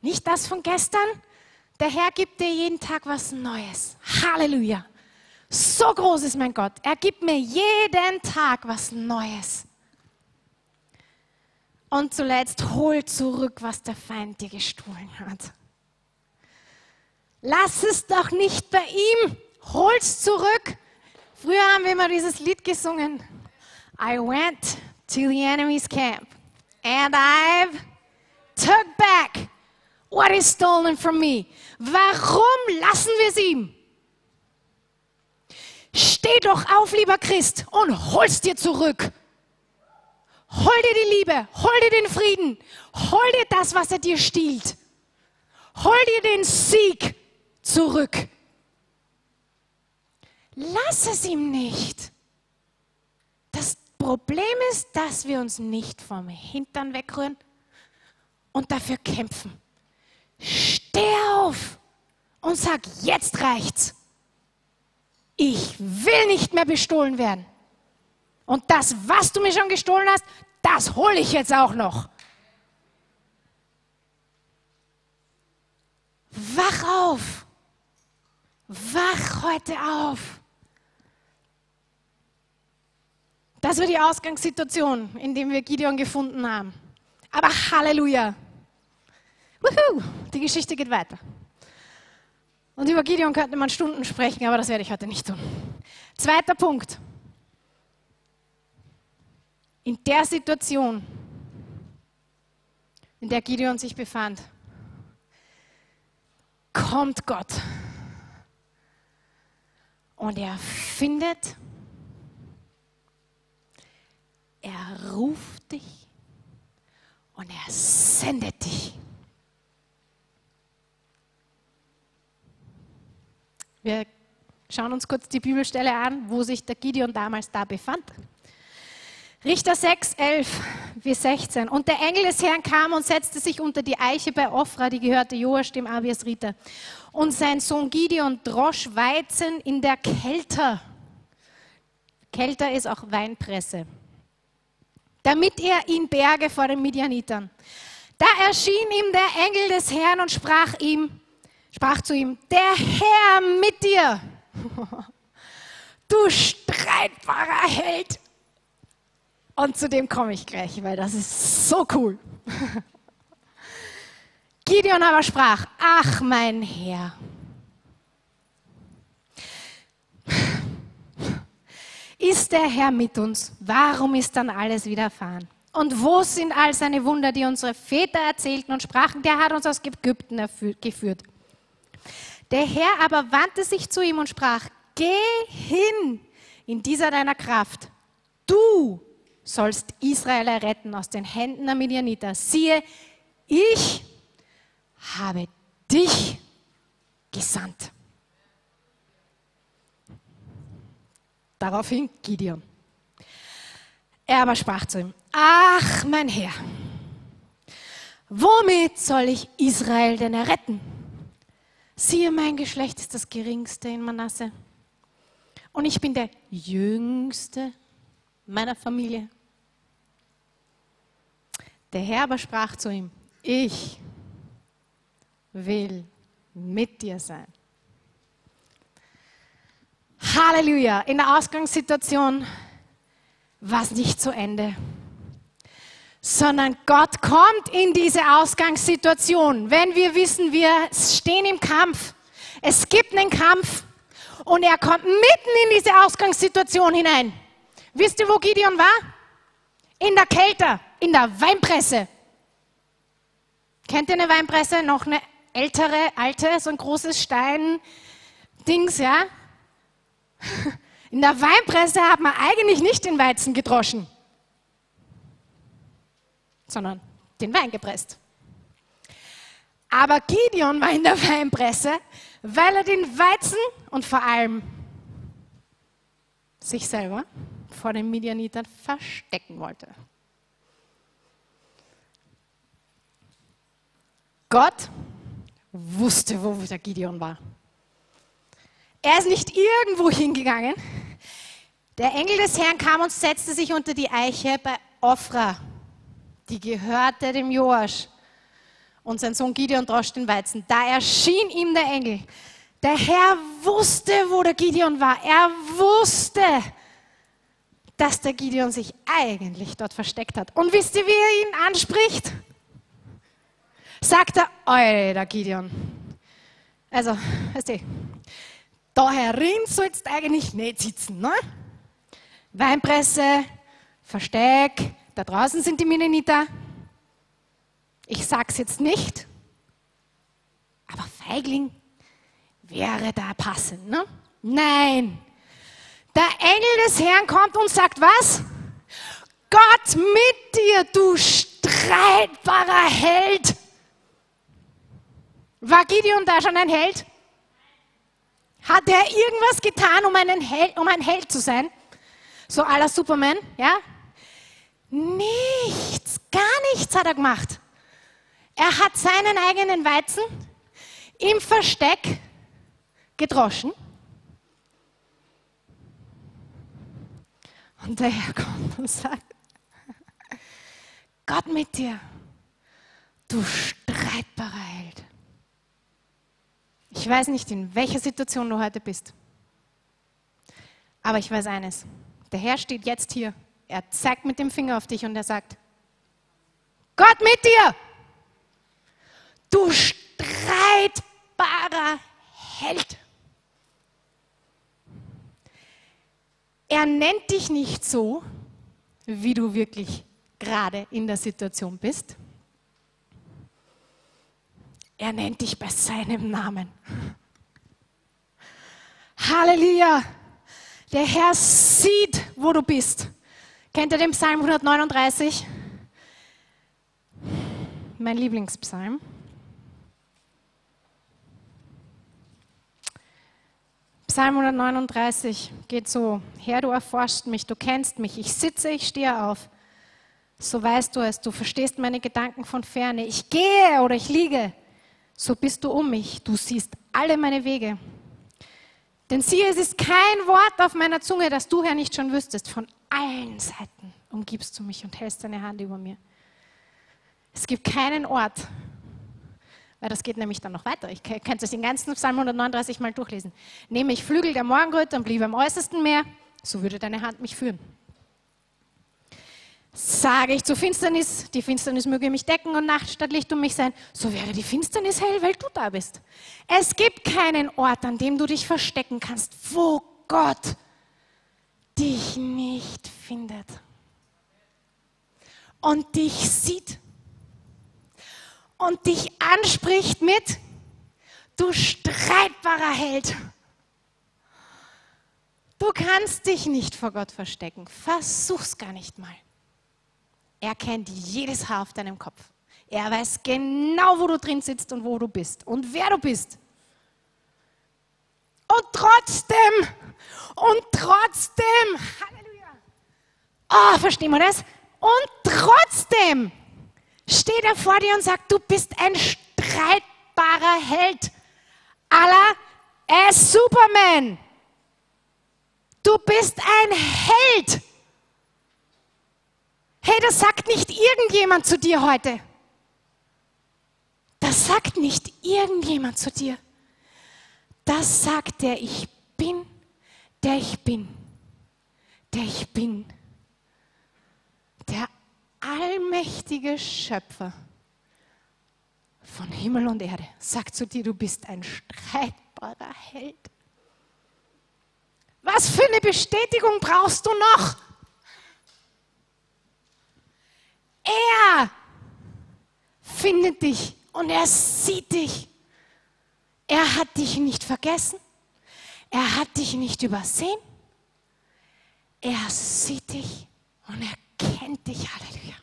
Nicht das von gestern. Der Herr gibt dir jeden Tag was Neues. Halleluja. So groß ist mein Gott. Er gibt mir jeden Tag was Neues. Und zuletzt hol zurück, was der Feind dir gestohlen hat. Lass es doch nicht bei ihm. Hol's zurück. Früher haben wir immer dieses Lied gesungen. I went to the enemy's camp, and I've took back what is stolen from me. Warum lassen wir es ihm? Steh doch auf, lieber Christ, und hol's dir zurück. Hol dir die Liebe, hol dir den Frieden, hol dir das, was er dir stiehlt. Hol dir den Sieg zurück. Lass es ihm nicht. Das Problem ist, dass wir uns nicht vom Hintern wegrühren und dafür kämpfen. Steh auf und sag, jetzt reicht's. Ich will nicht mehr bestohlen werden. Und das, was du mir schon gestohlen hast, das hole ich jetzt auch noch. Wach auf. Wach heute auf. Das war die Ausgangssituation, in der wir Gideon gefunden haben. Aber Halleluja. Wuhu, die Geschichte geht weiter. Und über Gideon könnte man Stunden sprechen, aber das werde ich heute nicht tun. Zweiter Punkt. In der Situation, in der Gideon sich befand, kommt Gott und er findet, er ruft dich und er sendet dich. Wir schauen uns kurz die Bibelstelle an, wo sich der Gideon damals da befand. Richter 6, 11 bis 16. Und der Engel des Herrn kam und setzte sich unter die Eiche bei Ophra, die gehörte Joasch, dem Abiasriter. Und sein Sohn Gideon drosch Weizen in der Kelter. Kelter ist auch Weinpresse. Damit er ihn berge vor den Midianitern. Da erschien ihm der Engel des Herrn und sprach ihm, sprach zu ihm, der Herr mit dir, du streitbarer Held. Und zu dem komme ich gleich, weil das ist so cool. Gideon aber sprach, ach mein Herr, ist der Herr mit uns? Warum ist dann alles widerfahren? Und wo sind all seine Wunder, die unsere Väter erzählten und sprachen, der hat uns aus Ägypten geführt? Der Herr aber wandte sich zu ihm und sprach, geh hin in dieser deiner Kraft. Du sollst Israel erretten aus den Händen der Midianiter. Siehe, ich habe dich gesandt. Daraufhin Gideon. Er aber sprach zu ihm, ach mein Herr, womit soll ich Israel denn erretten? Siehe, mein Geschlecht ist das geringste in Manasse. Und ich bin der jüngste meiner Familie. Der Herr aber sprach zu ihm, ich will mit dir sein. Halleluja. In der Ausgangssituation war es nicht zu Ende, sondern Gott kommt in diese Ausgangssituation, wenn wir wissen, wir stehen im Kampf. Es gibt einen Kampf und er kommt mitten in diese Ausgangssituation hinein. Wisst ihr, wo Gideon war? In der Kälte, in der Weinpresse. Kennt ihr eine Weinpresse? Noch eine ältere, alte, so ein großes Stein-Dings, ja? <laughs> In der Weinpresse hat man eigentlich nicht den Weizen gedroschen, sondern den Wein gepresst. Aber Gideon war in der Weinpresse, weil er den Weizen und vor allem sich selber vor den Midianitern verstecken wollte. Gott wusste, wo der Gideon war. Er ist nicht irgendwo hingegangen. Der Engel des Herrn kam und setzte sich unter die Eiche bei Ophra, die gehörte dem Joasch. Und sein Sohn Gideon drosch den Weizen. Da erschien ihm der Engel. Der Herr wusste, wo der Gideon war. Er wusste, dass der Gideon sich eigentlich dort versteckt hat. Und wisst ihr, wie er ihn anspricht? Sagt er, Alter Gideon. Also, weißt du, da herin sollst du eigentlich nicht sitzen. Ne? Weinpresse, Versteck, da draußen sind die Minneniter. Ich sag's jetzt nicht, aber Feigling wäre da passend. Ne? Nein, der Engel des Herrn kommt und sagt, was? Gott mit dir, du streitbarer Held. War Gideon da schon ein Held? Hat er irgendwas getan, um, einen Held, um ein Held zu sein? So aller Superman, ja? Nichts, gar nichts hat er gemacht. Er hat seinen eigenen Weizen im Versteck gedroschen Und der Herr kommt und sagt, Gott mit dir, du streitbarer Held. Ich weiß nicht, in welcher Situation du heute bist. Aber ich weiß eines. Der Herr steht jetzt hier. Er zeigt mit dem Finger auf dich und er sagt, Gott mit dir, du streitbarer Held. Er nennt dich nicht so, wie du wirklich gerade in der Situation bist. Er nennt dich bei seinem Namen. Halleluja! Der Herr sieht, wo du bist. Kennt ihr den Psalm 139? Mein Lieblingspsalm. Psalm 139 geht so, Herr, du erforschst mich, du kennst mich, ich sitze, ich stehe auf. So weißt du es, du verstehst meine Gedanken von ferne. Ich gehe oder ich liege, so bist du um mich, du siehst alle meine Wege. Denn siehe, es ist kein Wort auf meiner Zunge, das du, Herr, nicht schon wüsstest. Von allen Seiten umgibst du mich und hältst deine Hand über mir. Es gibt keinen Ort, weil das geht nämlich dann noch weiter. Ich könnte es den ganzen Psalm 139 mal durchlesen. Nehme ich Flügel der Morgenröte und bliebe am äußersten Meer, so würde deine Hand mich führen. Sage ich zur Finsternis, die Finsternis möge mich decken und Nacht statt Licht um mich sein, so wäre die Finsternis hell, weil du da bist. Es gibt keinen Ort, an dem du dich verstecken kannst, wo Gott dich nicht findet und dich sieht und dich anspricht mit, du streitbarer Held. Du kannst dich nicht vor Gott verstecken. Versuch's gar nicht mal. Er kennt jedes Haar auf deinem Kopf. Er weiß genau, wo du drin sitzt und wo du bist und wer du bist. Und trotzdem, und trotzdem, Halleluja. Oh, verstehen wir das? Und trotzdem steht er vor dir und sagt, du bist ein streitbarer Held. Allah, er ist Superman. Du bist ein Held. Hey, das sagt nicht irgendjemand zu dir heute. Das sagt nicht irgendjemand zu dir. Das sagt der Ich bin, der ich bin, der ich bin. Der allmächtige Schöpfer von Himmel und Erde sagt zu dir, du bist ein streitbarer Held. Was für eine Bestätigung brauchst du noch? Er findet dich und er sieht dich. Er hat dich nicht vergessen. Er hat dich nicht übersehen. Er sieht dich und er kennt dich. Halleluja.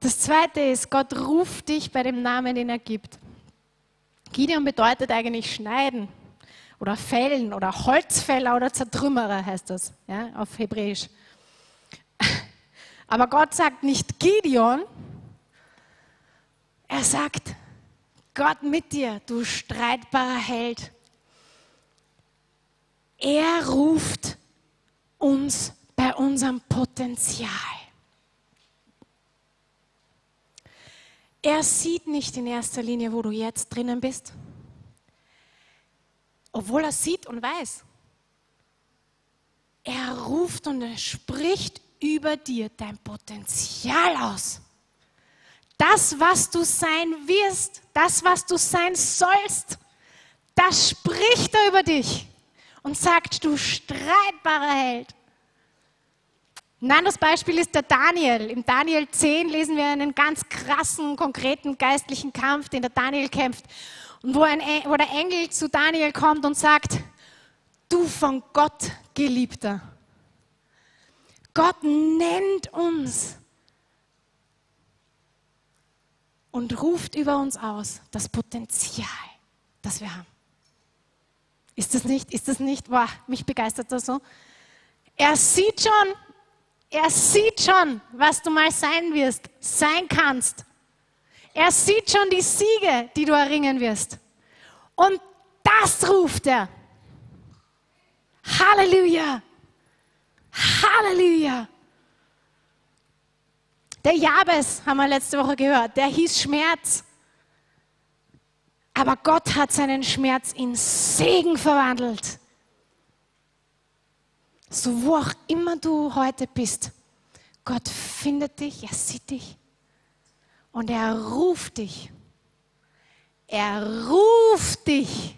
Das zweite ist, Gott ruft dich bei dem Namen, den er gibt. Gideon bedeutet eigentlich schneiden oder Fällen oder Holzfäller oder Zertrümmerer heißt das ja, auf Hebräisch. Aber Gott sagt nicht Gideon, er sagt Gott mit dir, du streitbarer Held. Er ruft uns bei unserem Potenzial. Er sieht nicht in erster Linie, wo du jetzt drinnen bist obwohl er sieht und weiß. Er ruft und er spricht über dir dein Potenzial aus. Das, was du sein wirst, das, was du sein sollst, das spricht er über dich und sagt, du streitbarer Held. Ein anderes Beispiel ist der Daniel. Im Daniel 10 lesen wir einen ganz krassen, konkreten geistlichen Kampf, den der Daniel kämpft. Und wo, ein, wo der Engel zu Daniel kommt und sagt, du von Gott geliebter. Gott nennt uns und ruft über uns aus das Potenzial, das wir haben. Ist das nicht, ist das nicht, boah, mich begeistert das so. Er sieht schon, er sieht schon, was du mal sein wirst, sein kannst. Er sieht schon die Siege, die du erringen wirst. Und das ruft er Halleluja! Halleluja! Der Jabes, haben wir letzte Woche gehört, der hieß Schmerz. Aber Gott hat seinen Schmerz in Segen verwandelt. So wo auch immer du heute bist, Gott findet dich, er sieht dich und er ruft dich. Er ruft dich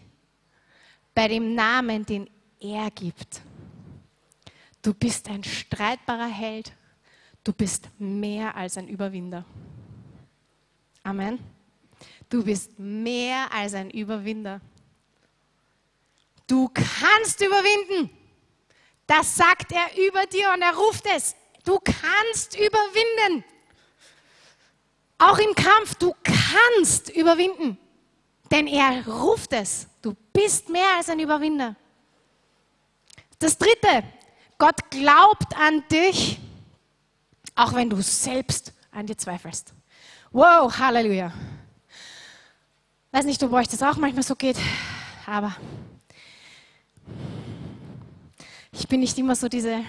bei dem Namen, den er gibt. Du bist ein streitbarer Held. Du bist mehr als ein Überwinder. Amen. Du bist mehr als ein Überwinder. Du kannst überwinden. Das sagt er über dir und er ruft es. Du kannst überwinden. Auch im Kampf, du kannst überwinden. Denn er ruft es. Du bist mehr als ein Überwinder. Das dritte, Gott glaubt an dich, auch wenn du selbst an dir zweifelst. Wow, Halleluja. Weiß nicht, ob euch das auch manchmal so geht, aber ich bin nicht immer so diese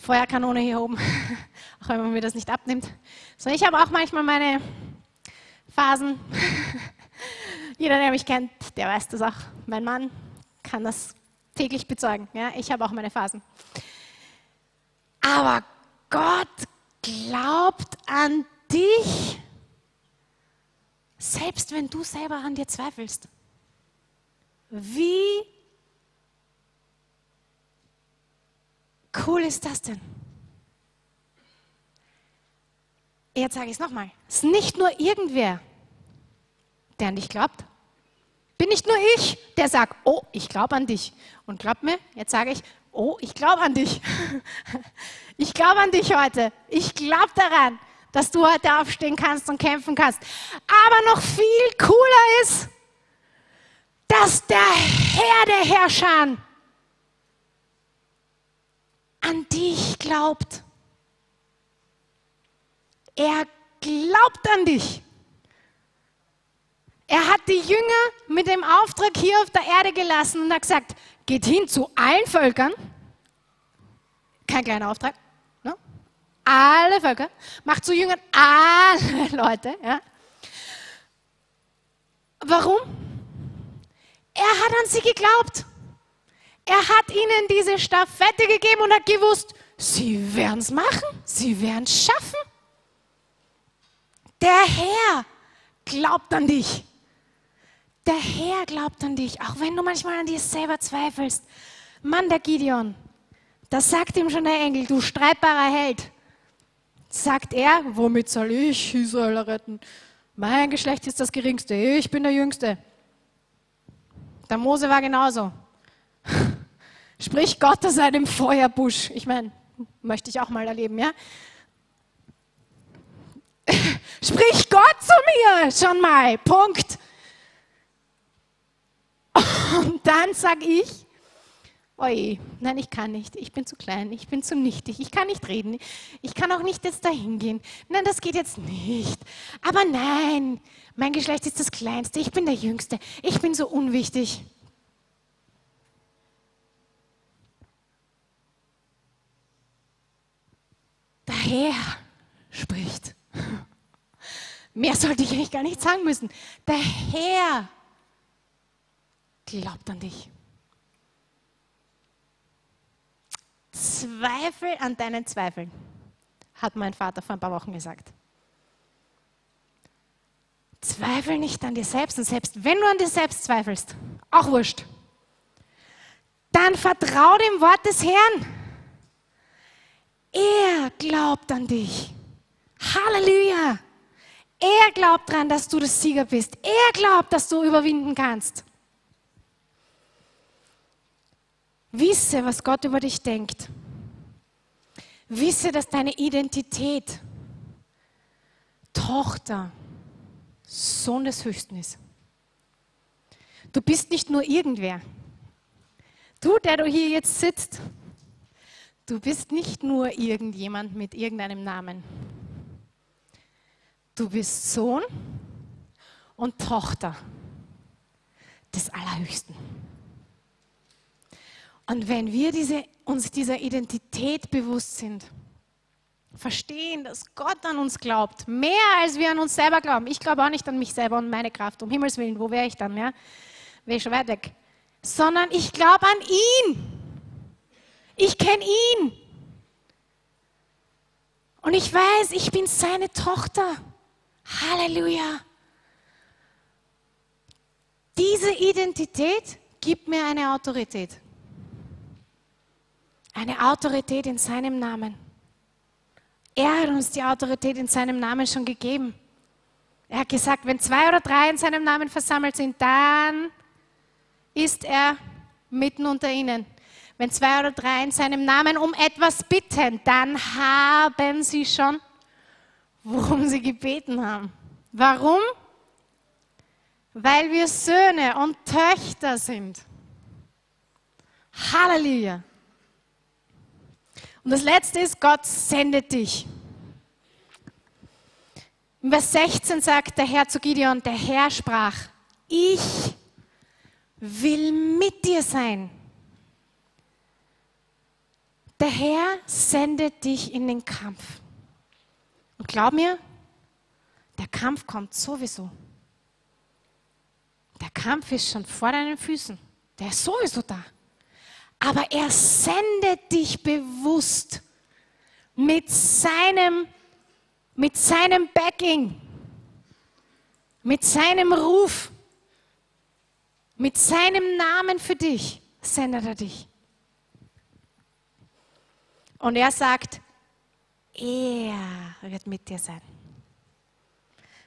Feuerkanone hier oben, <laughs> auch wenn man mir das nicht abnimmt. So, ich habe auch manchmal meine Phasen. <laughs> Jeder, der mich kennt, der weiß das auch. Mein Mann kann das täglich bezeugen. Ja, ich habe auch meine Phasen. Aber Gott glaubt an dich selbst wenn du selber an dir zweifelst. Wie cool ist das denn? Jetzt sage ich es nochmal. Es ist nicht nur irgendwer, der an dich glaubt. Bin nicht nur ich, der sagt, oh, ich glaube an dich. Und glaub mir, jetzt sage ich, oh, ich glaube an dich. <laughs> Ich glaube an dich heute. Ich glaube daran dass du heute aufstehen kannst und kämpfen kannst. Aber noch viel cooler ist, dass der Herr der Herrscher an dich glaubt. Er glaubt an dich. Er hat die Jünger mit dem Auftrag hier auf der Erde gelassen und hat gesagt, geht hin zu allen Völkern. Kein kleiner Auftrag alle Völker, macht zu Jüngern alle <laughs> Leute. Ja. Warum? Er hat an sie geglaubt. Er hat ihnen diese Staffette gegeben und hat gewusst, sie werden es machen, sie werden es schaffen. Der Herr glaubt an dich. Der Herr glaubt an dich, auch wenn du manchmal an dir selber zweifelst. Mann, der Gideon, das sagt ihm schon der Engel, du streitbarer Held sagt er, womit soll ich Israel retten? Mein Geschlecht ist das geringste, ich bin der Jüngste. Der Mose war genauso. Sprich Gott aus einem Feuerbusch. Ich meine, möchte ich auch mal erleben, ja? <laughs> Sprich Gott zu mir schon mal. Punkt. Und dann sage ich, Oje, nein, ich kann nicht. Ich bin zu klein, ich bin zu nichtig, ich kann nicht reden. Ich kann auch nicht jetzt dahin gehen. Nein, das geht jetzt nicht. Aber nein, mein Geschlecht ist das kleinste, ich bin der Jüngste, ich bin so unwichtig. Herr spricht. Mehr sollte ich eigentlich gar nicht sagen müssen. Der Herr glaubt an dich. Zweifel an deinen Zweifeln, hat mein Vater vor ein paar Wochen gesagt. Zweifel nicht an dir selbst und selbst wenn du an dir selbst zweifelst, auch wurscht, dann vertrau dem Wort des Herrn. Er glaubt an dich. Halleluja. Er glaubt daran, dass du das Sieger bist. Er glaubt, dass du überwinden kannst. Wisse, was Gott über dich denkt. Wisse, dass deine Identität Tochter, Sohn des Höchsten ist. Du bist nicht nur irgendwer. Du, der du hier jetzt sitzt, du bist nicht nur irgendjemand mit irgendeinem Namen. Du bist Sohn und Tochter des Allerhöchsten. Und wenn wir diese, uns dieser Identität bewusst sind, verstehen, dass Gott an uns glaubt, mehr als wir an uns selber glauben. Ich glaube auch nicht an mich selber und meine Kraft, um Himmels Willen, wo wäre ich dann? Ja? Wäre ich schon weit weg. Sondern ich glaube an ihn. Ich kenne ihn. Und ich weiß, ich bin seine Tochter. Halleluja. Diese Identität gibt mir eine Autorität. Eine Autorität in seinem Namen. Er hat uns die Autorität in seinem Namen schon gegeben. Er hat gesagt, wenn zwei oder drei in seinem Namen versammelt sind, dann ist er mitten unter ihnen. Wenn zwei oder drei in seinem Namen um etwas bitten, dann haben sie schon, worum sie gebeten haben. Warum? Weil wir Söhne und Töchter sind. Halleluja. Und das letzte ist, Gott sendet dich. In Vers 16 sagt der Herr zu Gideon, der Herr sprach, ich will mit dir sein. Der Herr sendet dich in den Kampf. Und glaub mir, der Kampf kommt sowieso. Der Kampf ist schon vor deinen Füßen. Der ist sowieso da aber er sendet dich bewusst mit seinem, mit seinem Backing, mit seinem Ruf, mit seinem Namen für dich, sendet er dich. Und er sagt, er wird mit dir sein.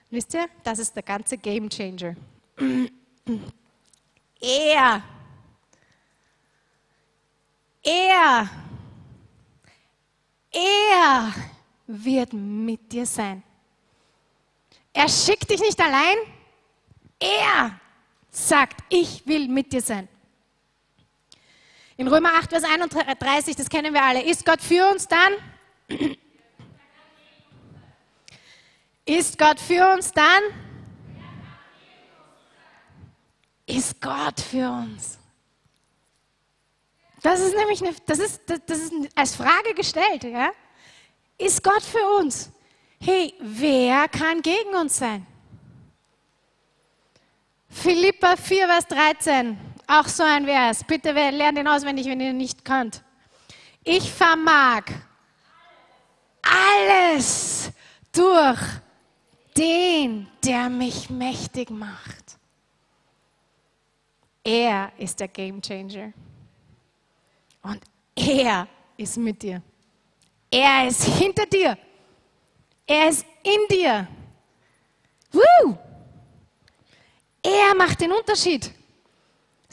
Wisst ihr, das ist der ganze Game Changer. Er er, er wird mit dir sein. Er schickt dich nicht allein. Er sagt, ich will mit dir sein. In Römer 8, Vers 31, das kennen wir alle, ist Gott für uns dann? Ist Gott für uns dann? Ist Gott für uns? Das ist nämlich eine, das ist, das, ist als Frage gestellt. Ja? Ist Gott für uns? Hey, wer kann gegen uns sein? Philippa 4, Vers 13. Auch so ein Vers. Bitte lernt ihn auswendig, wenn ihr ihn nicht könnt. Ich vermag alles durch den, der mich mächtig macht. Er ist der Game Changer. Und er ist mit dir. Er ist hinter dir. Er ist in dir. Woo! Er macht den Unterschied.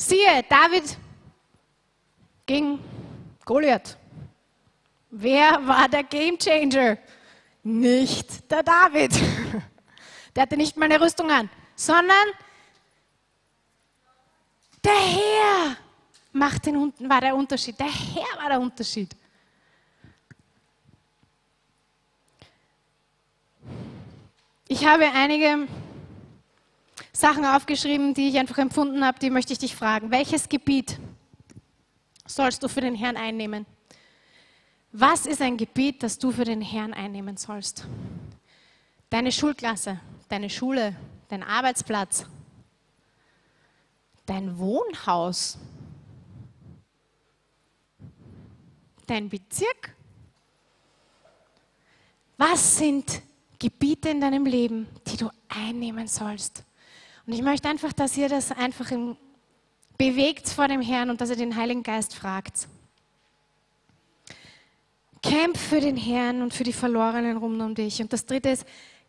Siehe, David gegen Goliath. Wer war der Gamechanger? Nicht der David. <laughs> Der hatte nicht mal eine Rüstung an, sondern der Herr macht den, war der Unterschied. Der Herr war der Unterschied. Ich habe einige Sachen aufgeschrieben, die ich einfach empfunden habe, die möchte ich dich fragen. Welches Gebiet sollst du für den Herrn einnehmen? Was ist ein Gebiet, das du für den Herrn einnehmen sollst? Deine Schulklasse, deine Schule, dein Arbeitsplatz, dein Wohnhaus, dein Bezirk? Was sind Gebiete in deinem Leben, die du einnehmen sollst? Und ich möchte einfach, dass ihr das einfach im, bewegt vor dem Herrn und dass ihr den Heiligen Geist fragt. Kämpf für den Herrn und für die Verlorenen rund um dich. Und das dritte ist,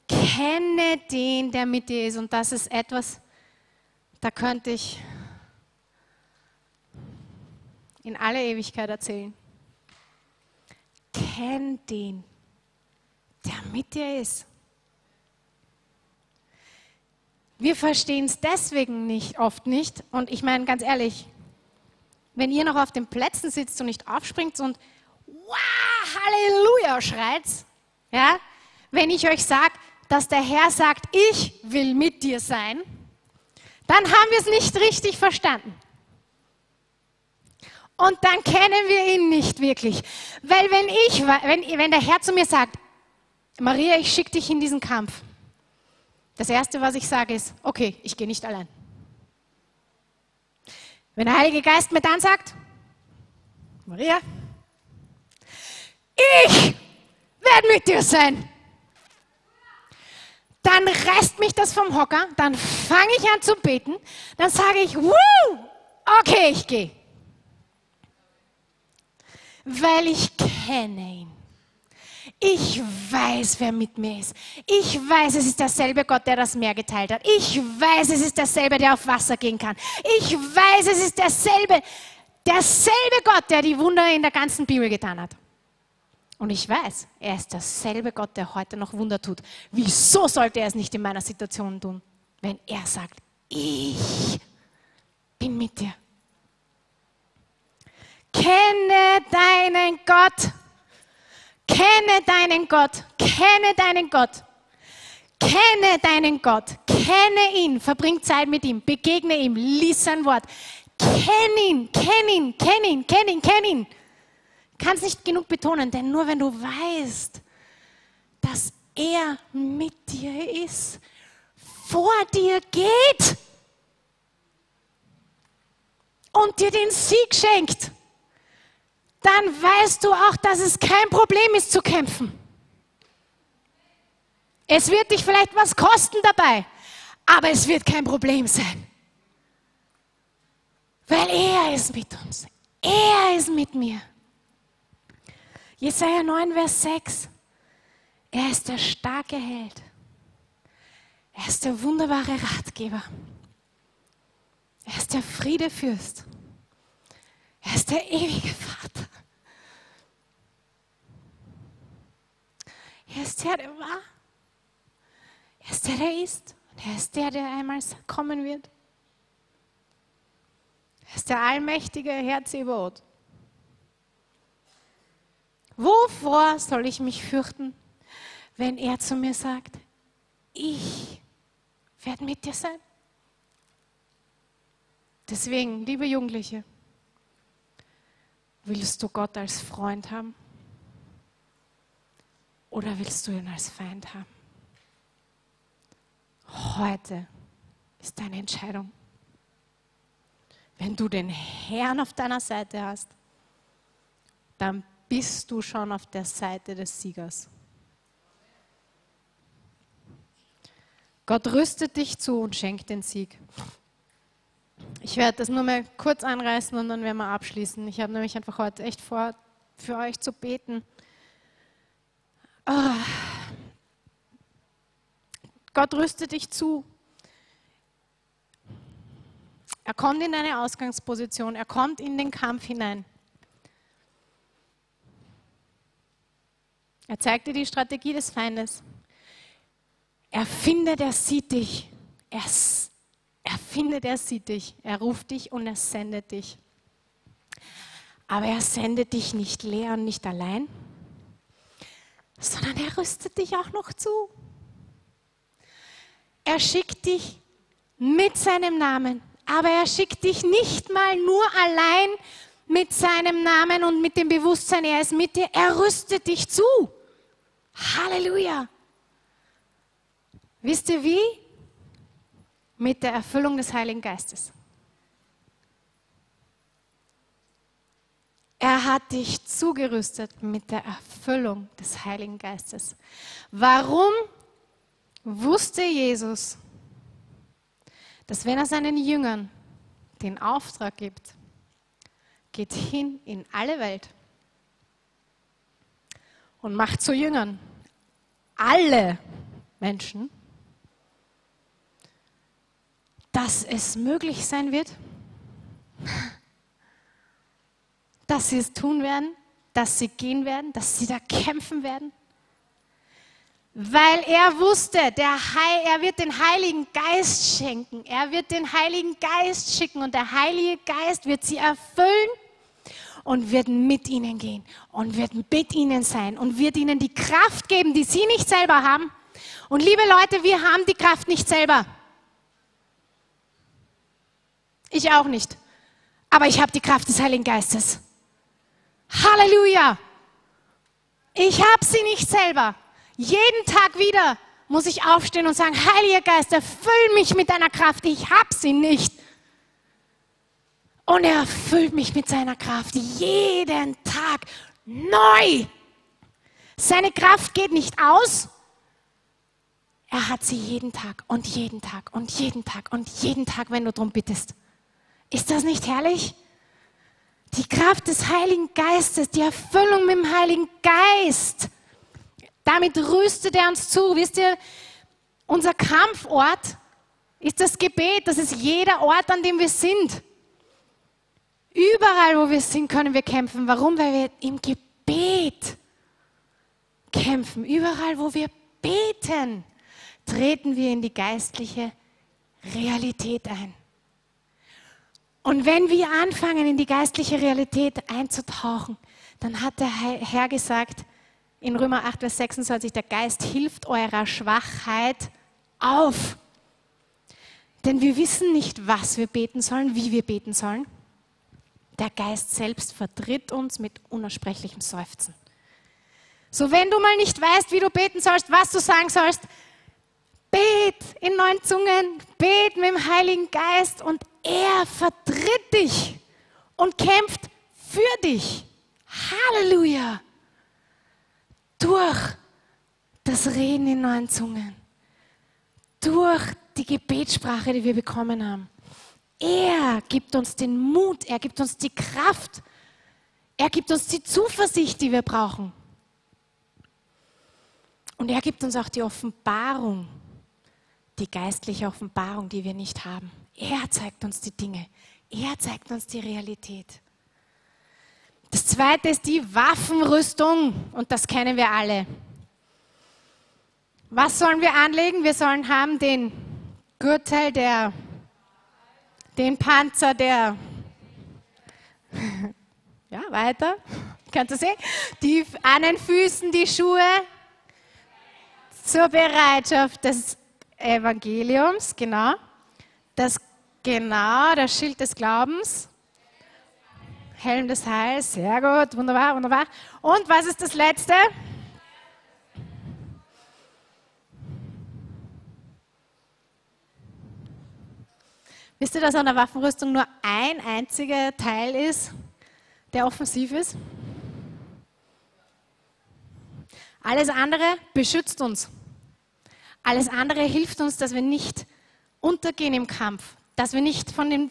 kenne den, der mit dir ist. Und das ist etwas, da könnte ich in aller Ewigkeit erzählen kenn den, der mit dir ist. Wir verstehen es deswegen nicht, oft nicht. Und ich meine ganz ehrlich, wenn ihr noch auf den Plätzen sitzt und nicht aufspringt und wow, Halleluja schreit, ja, wenn ich euch sage, dass der Herr sagt, ich will mit dir sein, dann haben wir es nicht richtig verstanden. Und dann kennen wir ihn nicht wirklich. Weil wenn ich, wenn, wenn der Herr zu mir sagt, Maria, ich schicke dich in diesen Kampf. Das Erste, was ich sage, ist, okay, ich gehe nicht allein. Wenn der Heilige Geist mir dann sagt, Maria, ich werde mit dir sein, dann reißt mich das vom Hocker, dann fange ich an zu beten, dann sage ich, Woo, okay, ich gehe. Weil ich kenne ihn. Ich weiß, wer mit mir ist. Ich weiß, es ist derselbe Gott, der das Meer geteilt hat. Ich weiß, es ist derselbe, der auf Wasser gehen kann. Ich weiß, es ist derselbe, derselbe Gott, der die Wunder in der ganzen Bibel getan hat. Und ich weiß, er ist derselbe Gott, der heute noch Wunder tut. Wieso sollte er es nicht in meiner Situation tun, wenn er sagt, ich bin mit dir. Kenne deinen Gott. Kenne deinen Gott, kenne deinen Gott, kenne deinen Gott, kenne ihn, verbring Zeit mit ihm, begegne ihm, lies sein Wort, kenn ihn, kenn ihn, kenn ihn, kenn ihn, kenn ihn. Kannst nicht genug betonen, denn nur wenn du weißt, dass er mit dir ist, vor dir geht und dir den Sieg schenkt, dann weißt du auch, dass es kein Problem ist zu kämpfen. Es wird dich vielleicht was kosten dabei, aber es wird kein Problem sein. Weil er ist mit uns. Er ist mit mir. Jesaja 9, Vers 6. Er ist der starke Held. Er ist der wunderbare Ratgeber. Er ist der Friedefürst. Er ist der ewige Vater. Er ist der, der war. Er ist der, der ist. Und er ist der, der einmal kommen wird. Er ist der allmächtige Herr Zebot. Wovor soll ich mich fürchten, wenn er zu mir sagt, ich werde mit dir sein? Deswegen, liebe Jugendliche, willst du Gott als Freund haben? Oder willst du ihn als Feind haben? Heute ist deine Entscheidung. Wenn du den Herrn auf deiner Seite hast, dann bist du schon auf der Seite des Siegers. Gott rüstet dich zu und schenkt den Sieg. Ich werde das nur mal kurz anreißen und dann werden wir abschließen. Ich habe nämlich einfach heute echt vor, für euch zu beten. Oh. Gott rüstet dich zu. Er kommt in deine Ausgangsposition, er kommt in den Kampf hinein. Er zeigt dir die Strategie des Feindes. Er findet, er sieht dich. Er, er findet, er sieht dich. Er ruft dich und er sendet dich. Aber er sendet dich nicht leer und nicht allein, sondern er rüstet dich auch noch zu. Er schickt dich mit seinem Namen, aber er schickt dich nicht mal nur allein mit seinem Namen und mit dem Bewusstsein, er ist mit dir, er rüstet dich zu. Halleluja. Wisst ihr wie? Mit der Erfüllung des Heiligen Geistes. Er hat dich zugerüstet mit der Erfüllung des Heiligen Geistes. Warum wusste Jesus, dass wenn er seinen Jüngern den Auftrag gibt, geht hin in alle Welt und macht zu Jüngern alle Menschen, dass es möglich sein wird, dass sie es tun werden, dass sie gehen werden, dass sie da kämpfen werden? Weil er wusste, Heil, er wird den Heiligen Geist schenken. Er wird den Heiligen Geist schicken und der Heilige Geist wird sie erfüllen und wird mit ihnen gehen und wird mit ihnen sein und wird ihnen die Kraft geben, die sie nicht selber haben. Und liebe Leute, wir haben die Kraft nicht selber. Ich auch nicht. aber ich habe die Kraft des Heiligen Geistes. Halleluja! Ich habe sie nicht selber. Jeden Tag wieder muss ich aufstehen und sagen, Heiliger Geist, erfüll mich mit deiner Kraft. Ich habe sie nicht. Und er erfüllt mich mit seiner Kraft jeden Tag neu. Seine Kraft geht nicht aus. Er hat sie jeden Tag und jeden Tag und jeden Tag und jeden Tag, wenn du darum bittest. Ist das nicht herrlich? Die Kraft des Heiligen Geistes, die Erfüllung mit dem Heiligen Geist. Damit rüstet er uns zu. Wisst ihr, unser Kampfort ist das Gebet. Das ist jeder Ort, an dem wir sind. Überall, wo wir sind, können wir kämpfen. Warum? Weil wir im Gebet kämpfen. Überall, wo wir beten, treten wir in die geistliche Realität ein. Und wenn wir anfangen, in die geistliche Realität einzutauchen, dann hat der Herr gesagt, in Römer 8, Vers 26, der Geist hilft eurer Schwachheit auf. Denn wir wissen nicht, was wir beten sollen, wie wir beten sollen. Der Geist selbst vertritt uns mit unaussprechlichem Seufzen. So, wenn du mal nicht weißt, wie du beten sollst, was du sagen sollst, bet in neuen Zungen, bet mit dem Heiligen Geist und er vertritt dich und kämpft für dich. Halleluja! Durch das Reden in neuen Zungen, durch die Gebetssprache, die wir bekommen haben. Er gibt uns den Mut, er gibt uns die Kraft, er gibt uns die Zuversicht, die wir brauchen. Und er gibt uns auch die Offenbarung, die geistliche Offenbarung, die wir nicht haben. Er zeigt uns die Dinge. Er zeigt uns die Realität. Das zweite ist die Waffenrüstung und das kennen wir alle. Was sollen wir anlegen? Wir sollen haben den Gürtel der, den Panzer der, <laughs> ja, weiter, kannst du sehen? Die, an den Füßen die Schuhe zur Bereitschaft des Evangeliums, genau. Das Genau, der Schild des Glaubens. Helm des Heils, sehr gut, wunderbar, wunderbar. Und was ist das letzte? Wisst ihr, dass an der Waffenrüstung nur ein einziger Teil ist, der offensiv ist? Alles andere beschützt uns. Alles andere hilft uns, dass wir nicht untergehen im Kampf, dass wir nicht von den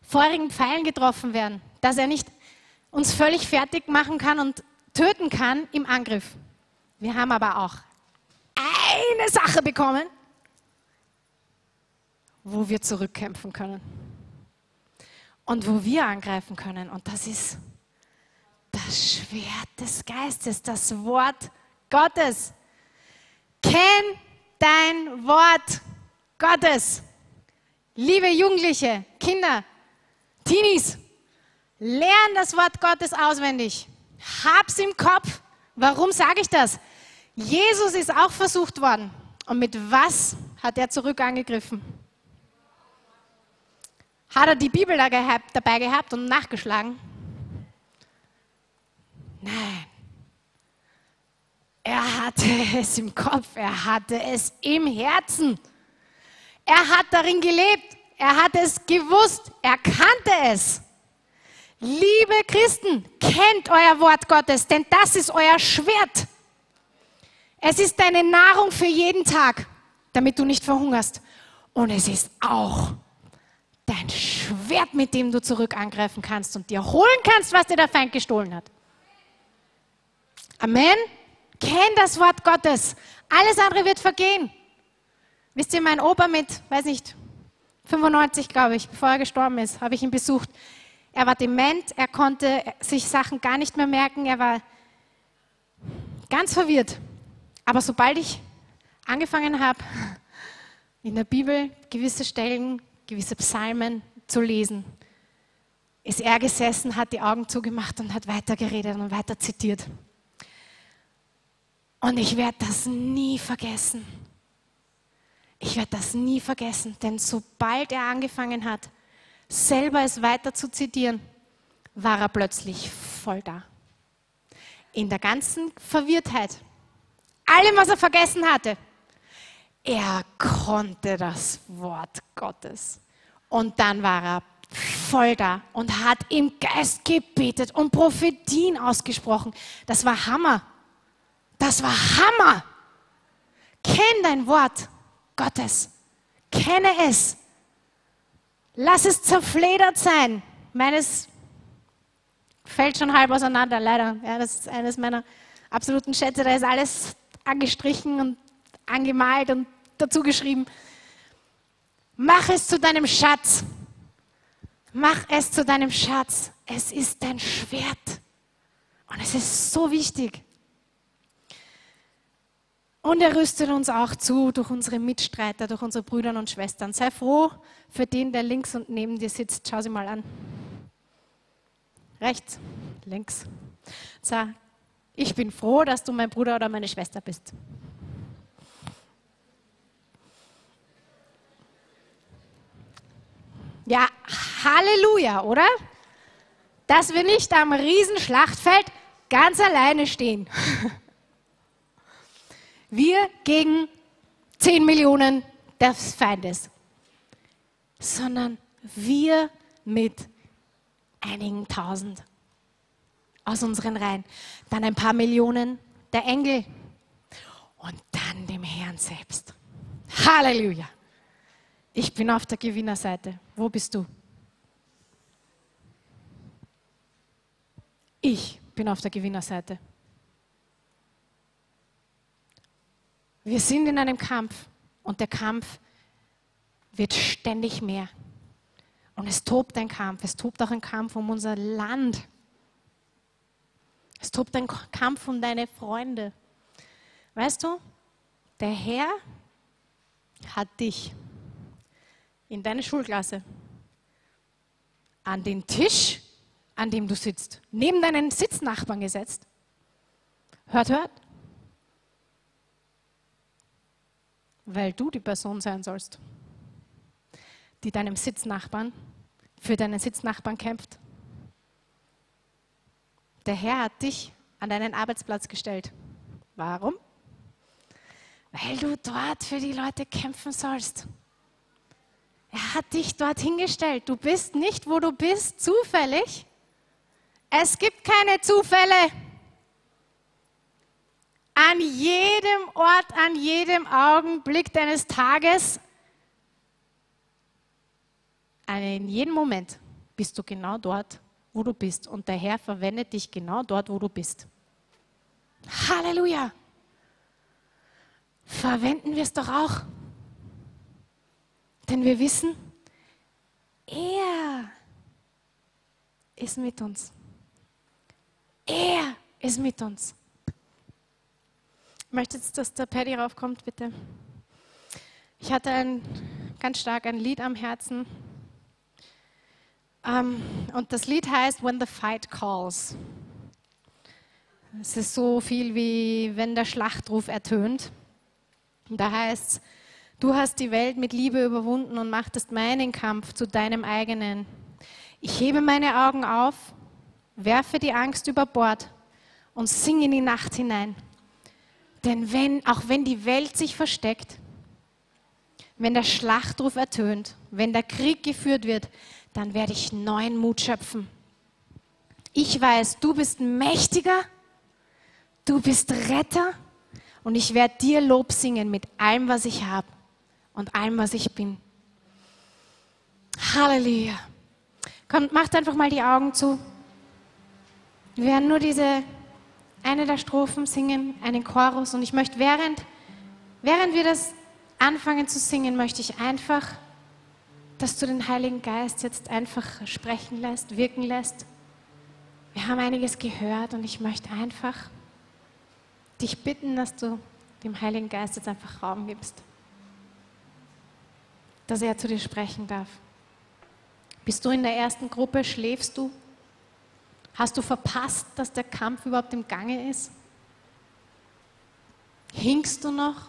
vorigen Pfeilen getroffen werden, dass er nicht uns völlig fertig machen kann und töten kann im Angriff. Wir haben aber auch eine Sache bekommen, wo wir zurückkämpfen können und wo wir angreifen können. Und das ist das Schwert des Geistes, das Wort Gottes. Kenn dein Wort Gottes. Liebe Jugendliche, Kinder, Teenies, lern das Wort Gottes auswendig. Hab's im Kopf. Warum sage ich das? Jesus ist auch versucht worden. Und mit was hat er zurück angegriffen? Hat er die Bibel dabei gehabt und nachgeschlagen? Nein. Er hatte es im Kopf, er hatte es im Herzen. Er hat darin gelebt. Er hat es gewusst. Er kannte es. Liebe Christen, kennt euer Wort Gottes, denn das ist euer Schwert. Es ist deine Nahrung für jeden Tag, damit du nicht verhungerst. Und es ist auch dein Schwert, mit dem du zurück angreifen kannst und dir holen kannst, was dir der Feind gestohlen hat. Amen. Kenn das Wort Gottes. Alles andere wird vergehen. Wisst ihr, mein Opa mit, weiß nicht, 95, glaube ich, bevor er gestorben ist, habe ich ihn besucht. Er war dement, er konnte sich Sachen gar nicht mehr merken, er war ganz verwirrt. Aber sobald ich angefangen habe, in der Bibel gewisse Stellen, gewisse Psalmen zu lesen, ist er gesessen, hat die Augen zugemacht und hat weitergeredet und weiter zitiert. Und ich werde das nie vergessen. Ich werde das nie vergessen, denn sobald er angefangen hat, selber es weiter zu zitieren, war er plötzlich voll da. In der ganzen Verwirrtheit. Allem, was er vergessen hatte. Er konnte das Wort Gottes. Und dann war er voll da und hat im Geist gebetet und Prophetien ausgesprochen. Das war Hammer. Das war Hammer. Kenn dein Wort Gottes. Kenne es. Lass es zerfledert sein. Meines fällt schon halb auseinander, leider. Ja, das ist eines meiner absoluten Schätze. Da ist alles angestrichen und angemalt und dazu geschrieben. Mach es zu deinem Schatz. Mach es zu deinem Schatz. Es ist dein Schwert. Und es ist so wichtig. Und er rüstet uns auch zu durch unsere Mitstreiter, durch unsere Brüder und Schwestern. Sei froh für den, der links und neben dir sitzt. Schau sie mal an. Rechts, links. Sag, ich bin froh, dass du mein Bruder oder meine Schwester bist. Ja, Halleluja, oder? Dass wir nicht am Riesenschlachtfeld ganz alleine stehen. <laughs> Wir gegen 10 Millionen des Feindes, sondern wir mit einigen tausend aus unseren Reihen. Dann ein paar Millionen der Engel und dann dem Herrn selbst. Halleluja. Ich bin auf der Gewinnerseite. Wo bist du? Ich bin auf der Gewinnerseite. Wir sind in einem Kampf und der Kampf wird ständig mehr. Und es tobt ein Kampf. Es tobt auch ein Kampf um unser Land. Es tobt ein Kampf um deine Freunde. Weißt du, der Herr hat dich in deine Schulklasse, an den Tisch, an dem du sitzt, neben deinen Sitznachbarn gesetzt. Hört, hört. Weil du die Person sein sollst, die deinem Sitznachbarn, für deinen Sitznachbarn kämpft. Der Herr hat dich an deinen Arbeitsplatz gestellt. Warum? Weil du dort für die Leute kämpfen sollst. Er hat dich dort hingestellt. Du bist nicht, wo du bist, zufällig. Es gibt keine Zufälle. An jedem Ort, an jedem Augenblick deines Tages, in jedem Moment bist du genau dort, wo du bist. Und der Herr verwendet dich genau dort, wo du bist. Halleluja! Verwenden wir es doch auch. Denn wir wissen, er ist mit uns. Er ist mit uns. Ich möchte jetzt, dass der Paddy raufkommt, bitte. Ich hatte ein, ganz stark ein Lied am Herzen. Um, ähm, und das Lied heißt When the Fight Calls. Es ist so viel wie wenn der Schlachtruf ertönt. Und da heißt es, Du hast die Welt mit Liebe überwunden und machtest meinen Kampf zu deinem eigenen. Ich hebe meine Augen auf, werfe die Angst über Bord und singe in die Nacht hinein. Denn wenn, auch wenn die Welt sich versteckt, wenn der Schlachtruf ertönt, wenn der Krieg geführt wird, dann werde ich neuen Mut schöpfen. Ich weiß, du bist mächtiger, du bist Retter und ich werde dir Lob singen mit allem, was ich habe und allem, was ich bin. Halleluja. Kommt, macht einfach mal die Augen zu. Wir werden nur diese eine der Strophen singen, einen Chorus. Und ich möchte, während, während wir das anfangen zu singen, möchte ich einfach, dass du den Heiligen Geist jetzt einfach sprechen lässt, wirken lässt. Wir haben einiges gehört und ich möchte einfach dich bitten, dass du dem Heiligen Geist jetzt einfach Raum gibst dass er zu dir sprechen darf. Bist du in der ersten Gruppe? Schläfst du? Hast du verpasst, dass der Kampf überhaupt im Gange ist? Hinkst du noch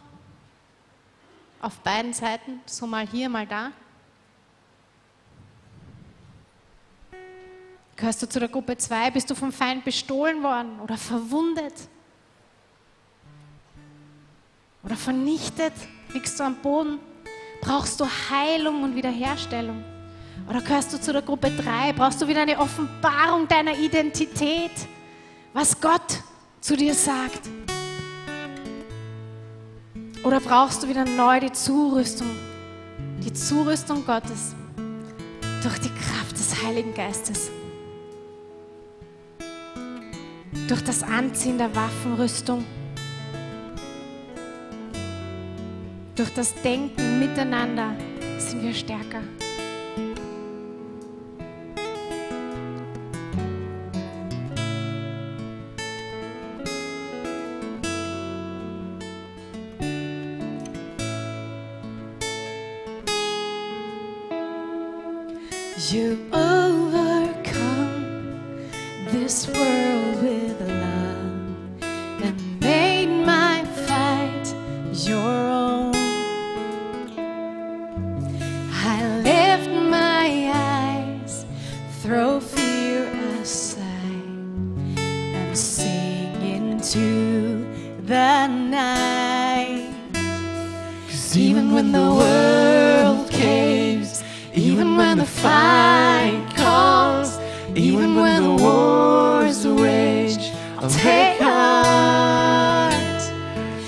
auf beiden Seiten, so mal hier, mal da? Gehörst du zu der Gruppe 2? Bist du vom Feind bestohlen worden oder verwundet? Oder vernichtet? Liegst du am Boden? Brauchst du Heilung und Wiederherstellung? Oder gehörst du zu der Gruppe 3? Brauchst du wieder eine Offenbarung deiner Identität? Was Gott zu dir sagt? Oder brauchst du wieder neu die Zurüstung? Die Zurüstung Gottes durch die Kraft des Heiligen Geistes. Durch das Anziehen der Waffenrüstung. Durch das Denken miteinander sind wir stärker. You overcome this world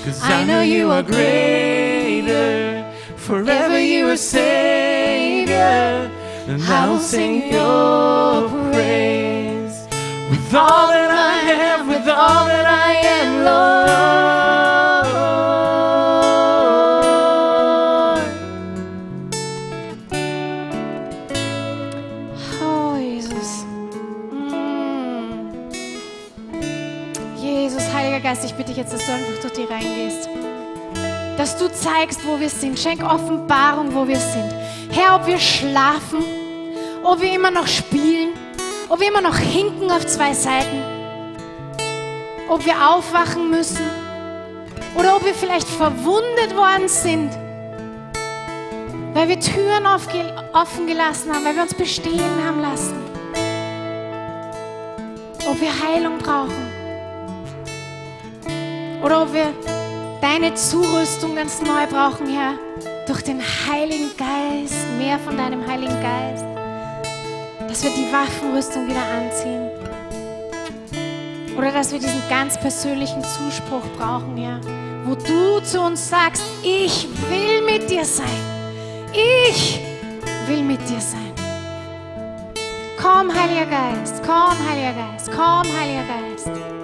Cause I know you are greater, forever you are Savior, and I will sing your praise with all that I have, with all that I am, Lord. Oh, Jesus. Mm. Jesus, Heiliger Geist, ich bitte dich jetzt, dass du einfach durch die reingehst. Dass du zeigst, wo wir sind. Schenk Offenbarung, wo wir sind. Herr, ob wir schlafen, ob wir immer noch spielen, ob wir immer noch hinken auf zwei Seiten, ob wir aufwachen müssen oder ob wir vielleicht verwundet worden sind, weil wir Türen offen gelassen haben, weil wir uns bestehen haben lassen. Ob wir Heilung brauchen oder ob wir deine Zurüstung ganz neu brauchen, Herr, durch den Heiligen Geist, mehr von deinem Heiligen Geist, dass wir die Waffenrüstung wieder anziehen. Oder dass wir diesen ganz persönlichen Zuspruch brauchen, Herr, wo du zu uns sagst, ich will mit dir sein. Ich will mit dir sein. Komm, Heiliger Geist, komm, Heiliger Geist, komm, Heiliger Geist.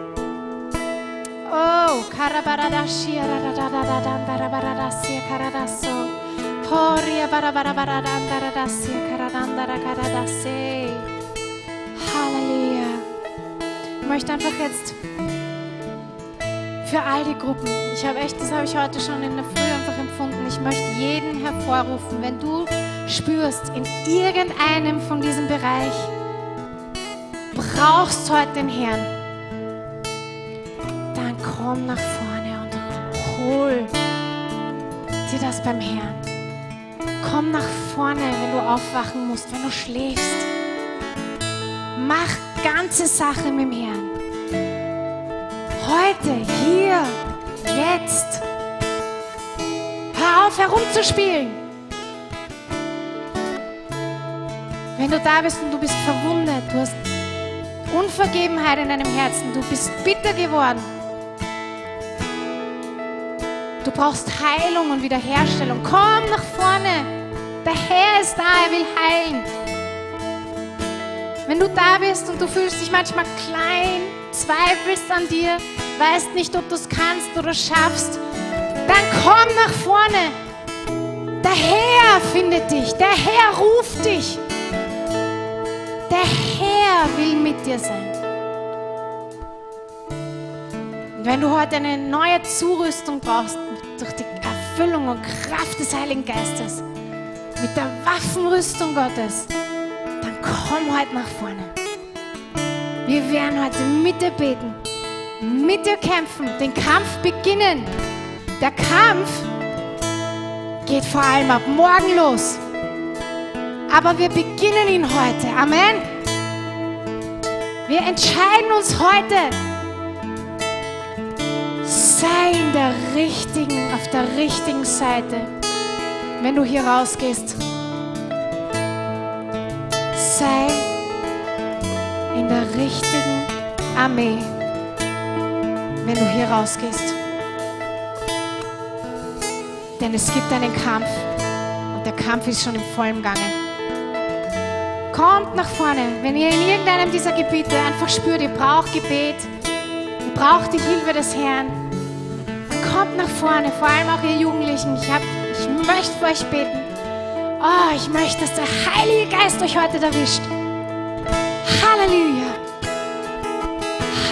Oh, karabaradashi, radadadadandarabaradasi, karadaso. Horia barabarabaradandaradasi, karadandarakaradasse. Halleluja. Ich möchte einfach jetzt für all die Gruppen, ich habe echt, das habe ich heute schon in der Früh einfach empfunden, ich möchte jeden hervorrufen, wenn du spürst, in irgendeinem von diesem Bereich brauchst heute den Herrn, komm nach vorne und hol dir das beim Herrn. Komm nach vorne, wenn du aufwachen musst, wenn du schläfst. Mach ganze Sache mit dem Herrn. Heute, hier, jetzt. Hör auf herumzuspielen. Wenn du da bist und du bist verwundet, du hast Unvergebenheit in deinem Herzen, du bist bitter geworden. Du brauchst Heilung und Wiederherstellung. Komm nach vorne. Der Herr ist da, er will heilen. Wenn du da bist und du fühlst dich manchmal klein, zweifelst an dir, weißt nicht, ob du es kannst oder schaffst, dann komm nach vorne. Der Herr findet dich, der Herr ruft dich. Der Herr will mit dir sein. Und wenn du heute eine neue Zurüstung brauchst, durch die Erfüllung und Kraft des Heiligen Geistes, mit der Waffenrüstung Gottes, dann komm heute nach vorne. Wir werden heute mit dir beten, mit dir kämpfen, den Kampf beginnen. Der Kampf geht vor allem ab morgen los. Aber wir beginnen ihn heute. Amen. Wir entscheiden uns heute, sei in der richtigen, auf der richtigen Seite, wenn du hier rausgehst. Sei in der richtigen Armee, wenn du hier rausgehst. Denn es gibt einen Kampf und der Kampf ist schon im vollen Gange. Kommt nach vorne, wenn ihr in irgendeinem dieser Gebiete einfach spürt, ihr braucht Gebet, ihr braucht die Hilfe des Herrn, kommt nach vorne, vor allem auch ihr Jugendlichen. Ich, hab, ich möchte für euch beten. Oh, ich möchte, dass der Heilige Geist euch heute erwischt. Halleluja.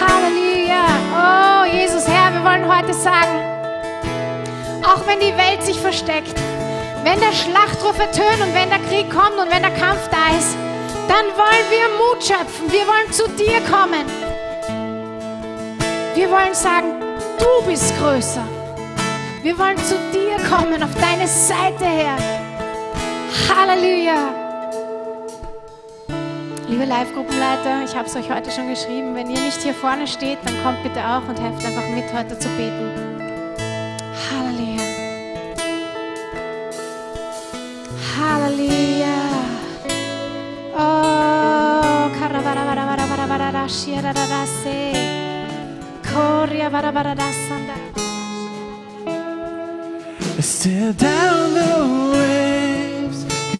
Halleluja. Oh, Jesus, Herr, wir wollen heute sagen, auch wenn die Welt sich versteckt, wenn der Schlachtruf ertönt und wenn der Krieg kommt und wenn der Kampf da ist, dann wollen wir Mut schöpfen. Wir wollen zu dir kommen. Wir wollen sagen, du bist größer. Wir wollen zu dir kommen, auf deine Seite her. Halleluja. Liebe Live-Gruppenleiter, ich habe es euch heute schon geschrieben. Wenn ihr nicht hier vorne steht, dann kommt bitte auch und helft einfach mit, heute zu beten. Halleluja. Halleluja. Oh, karavaravaravaravaravarashirararase. Still down though.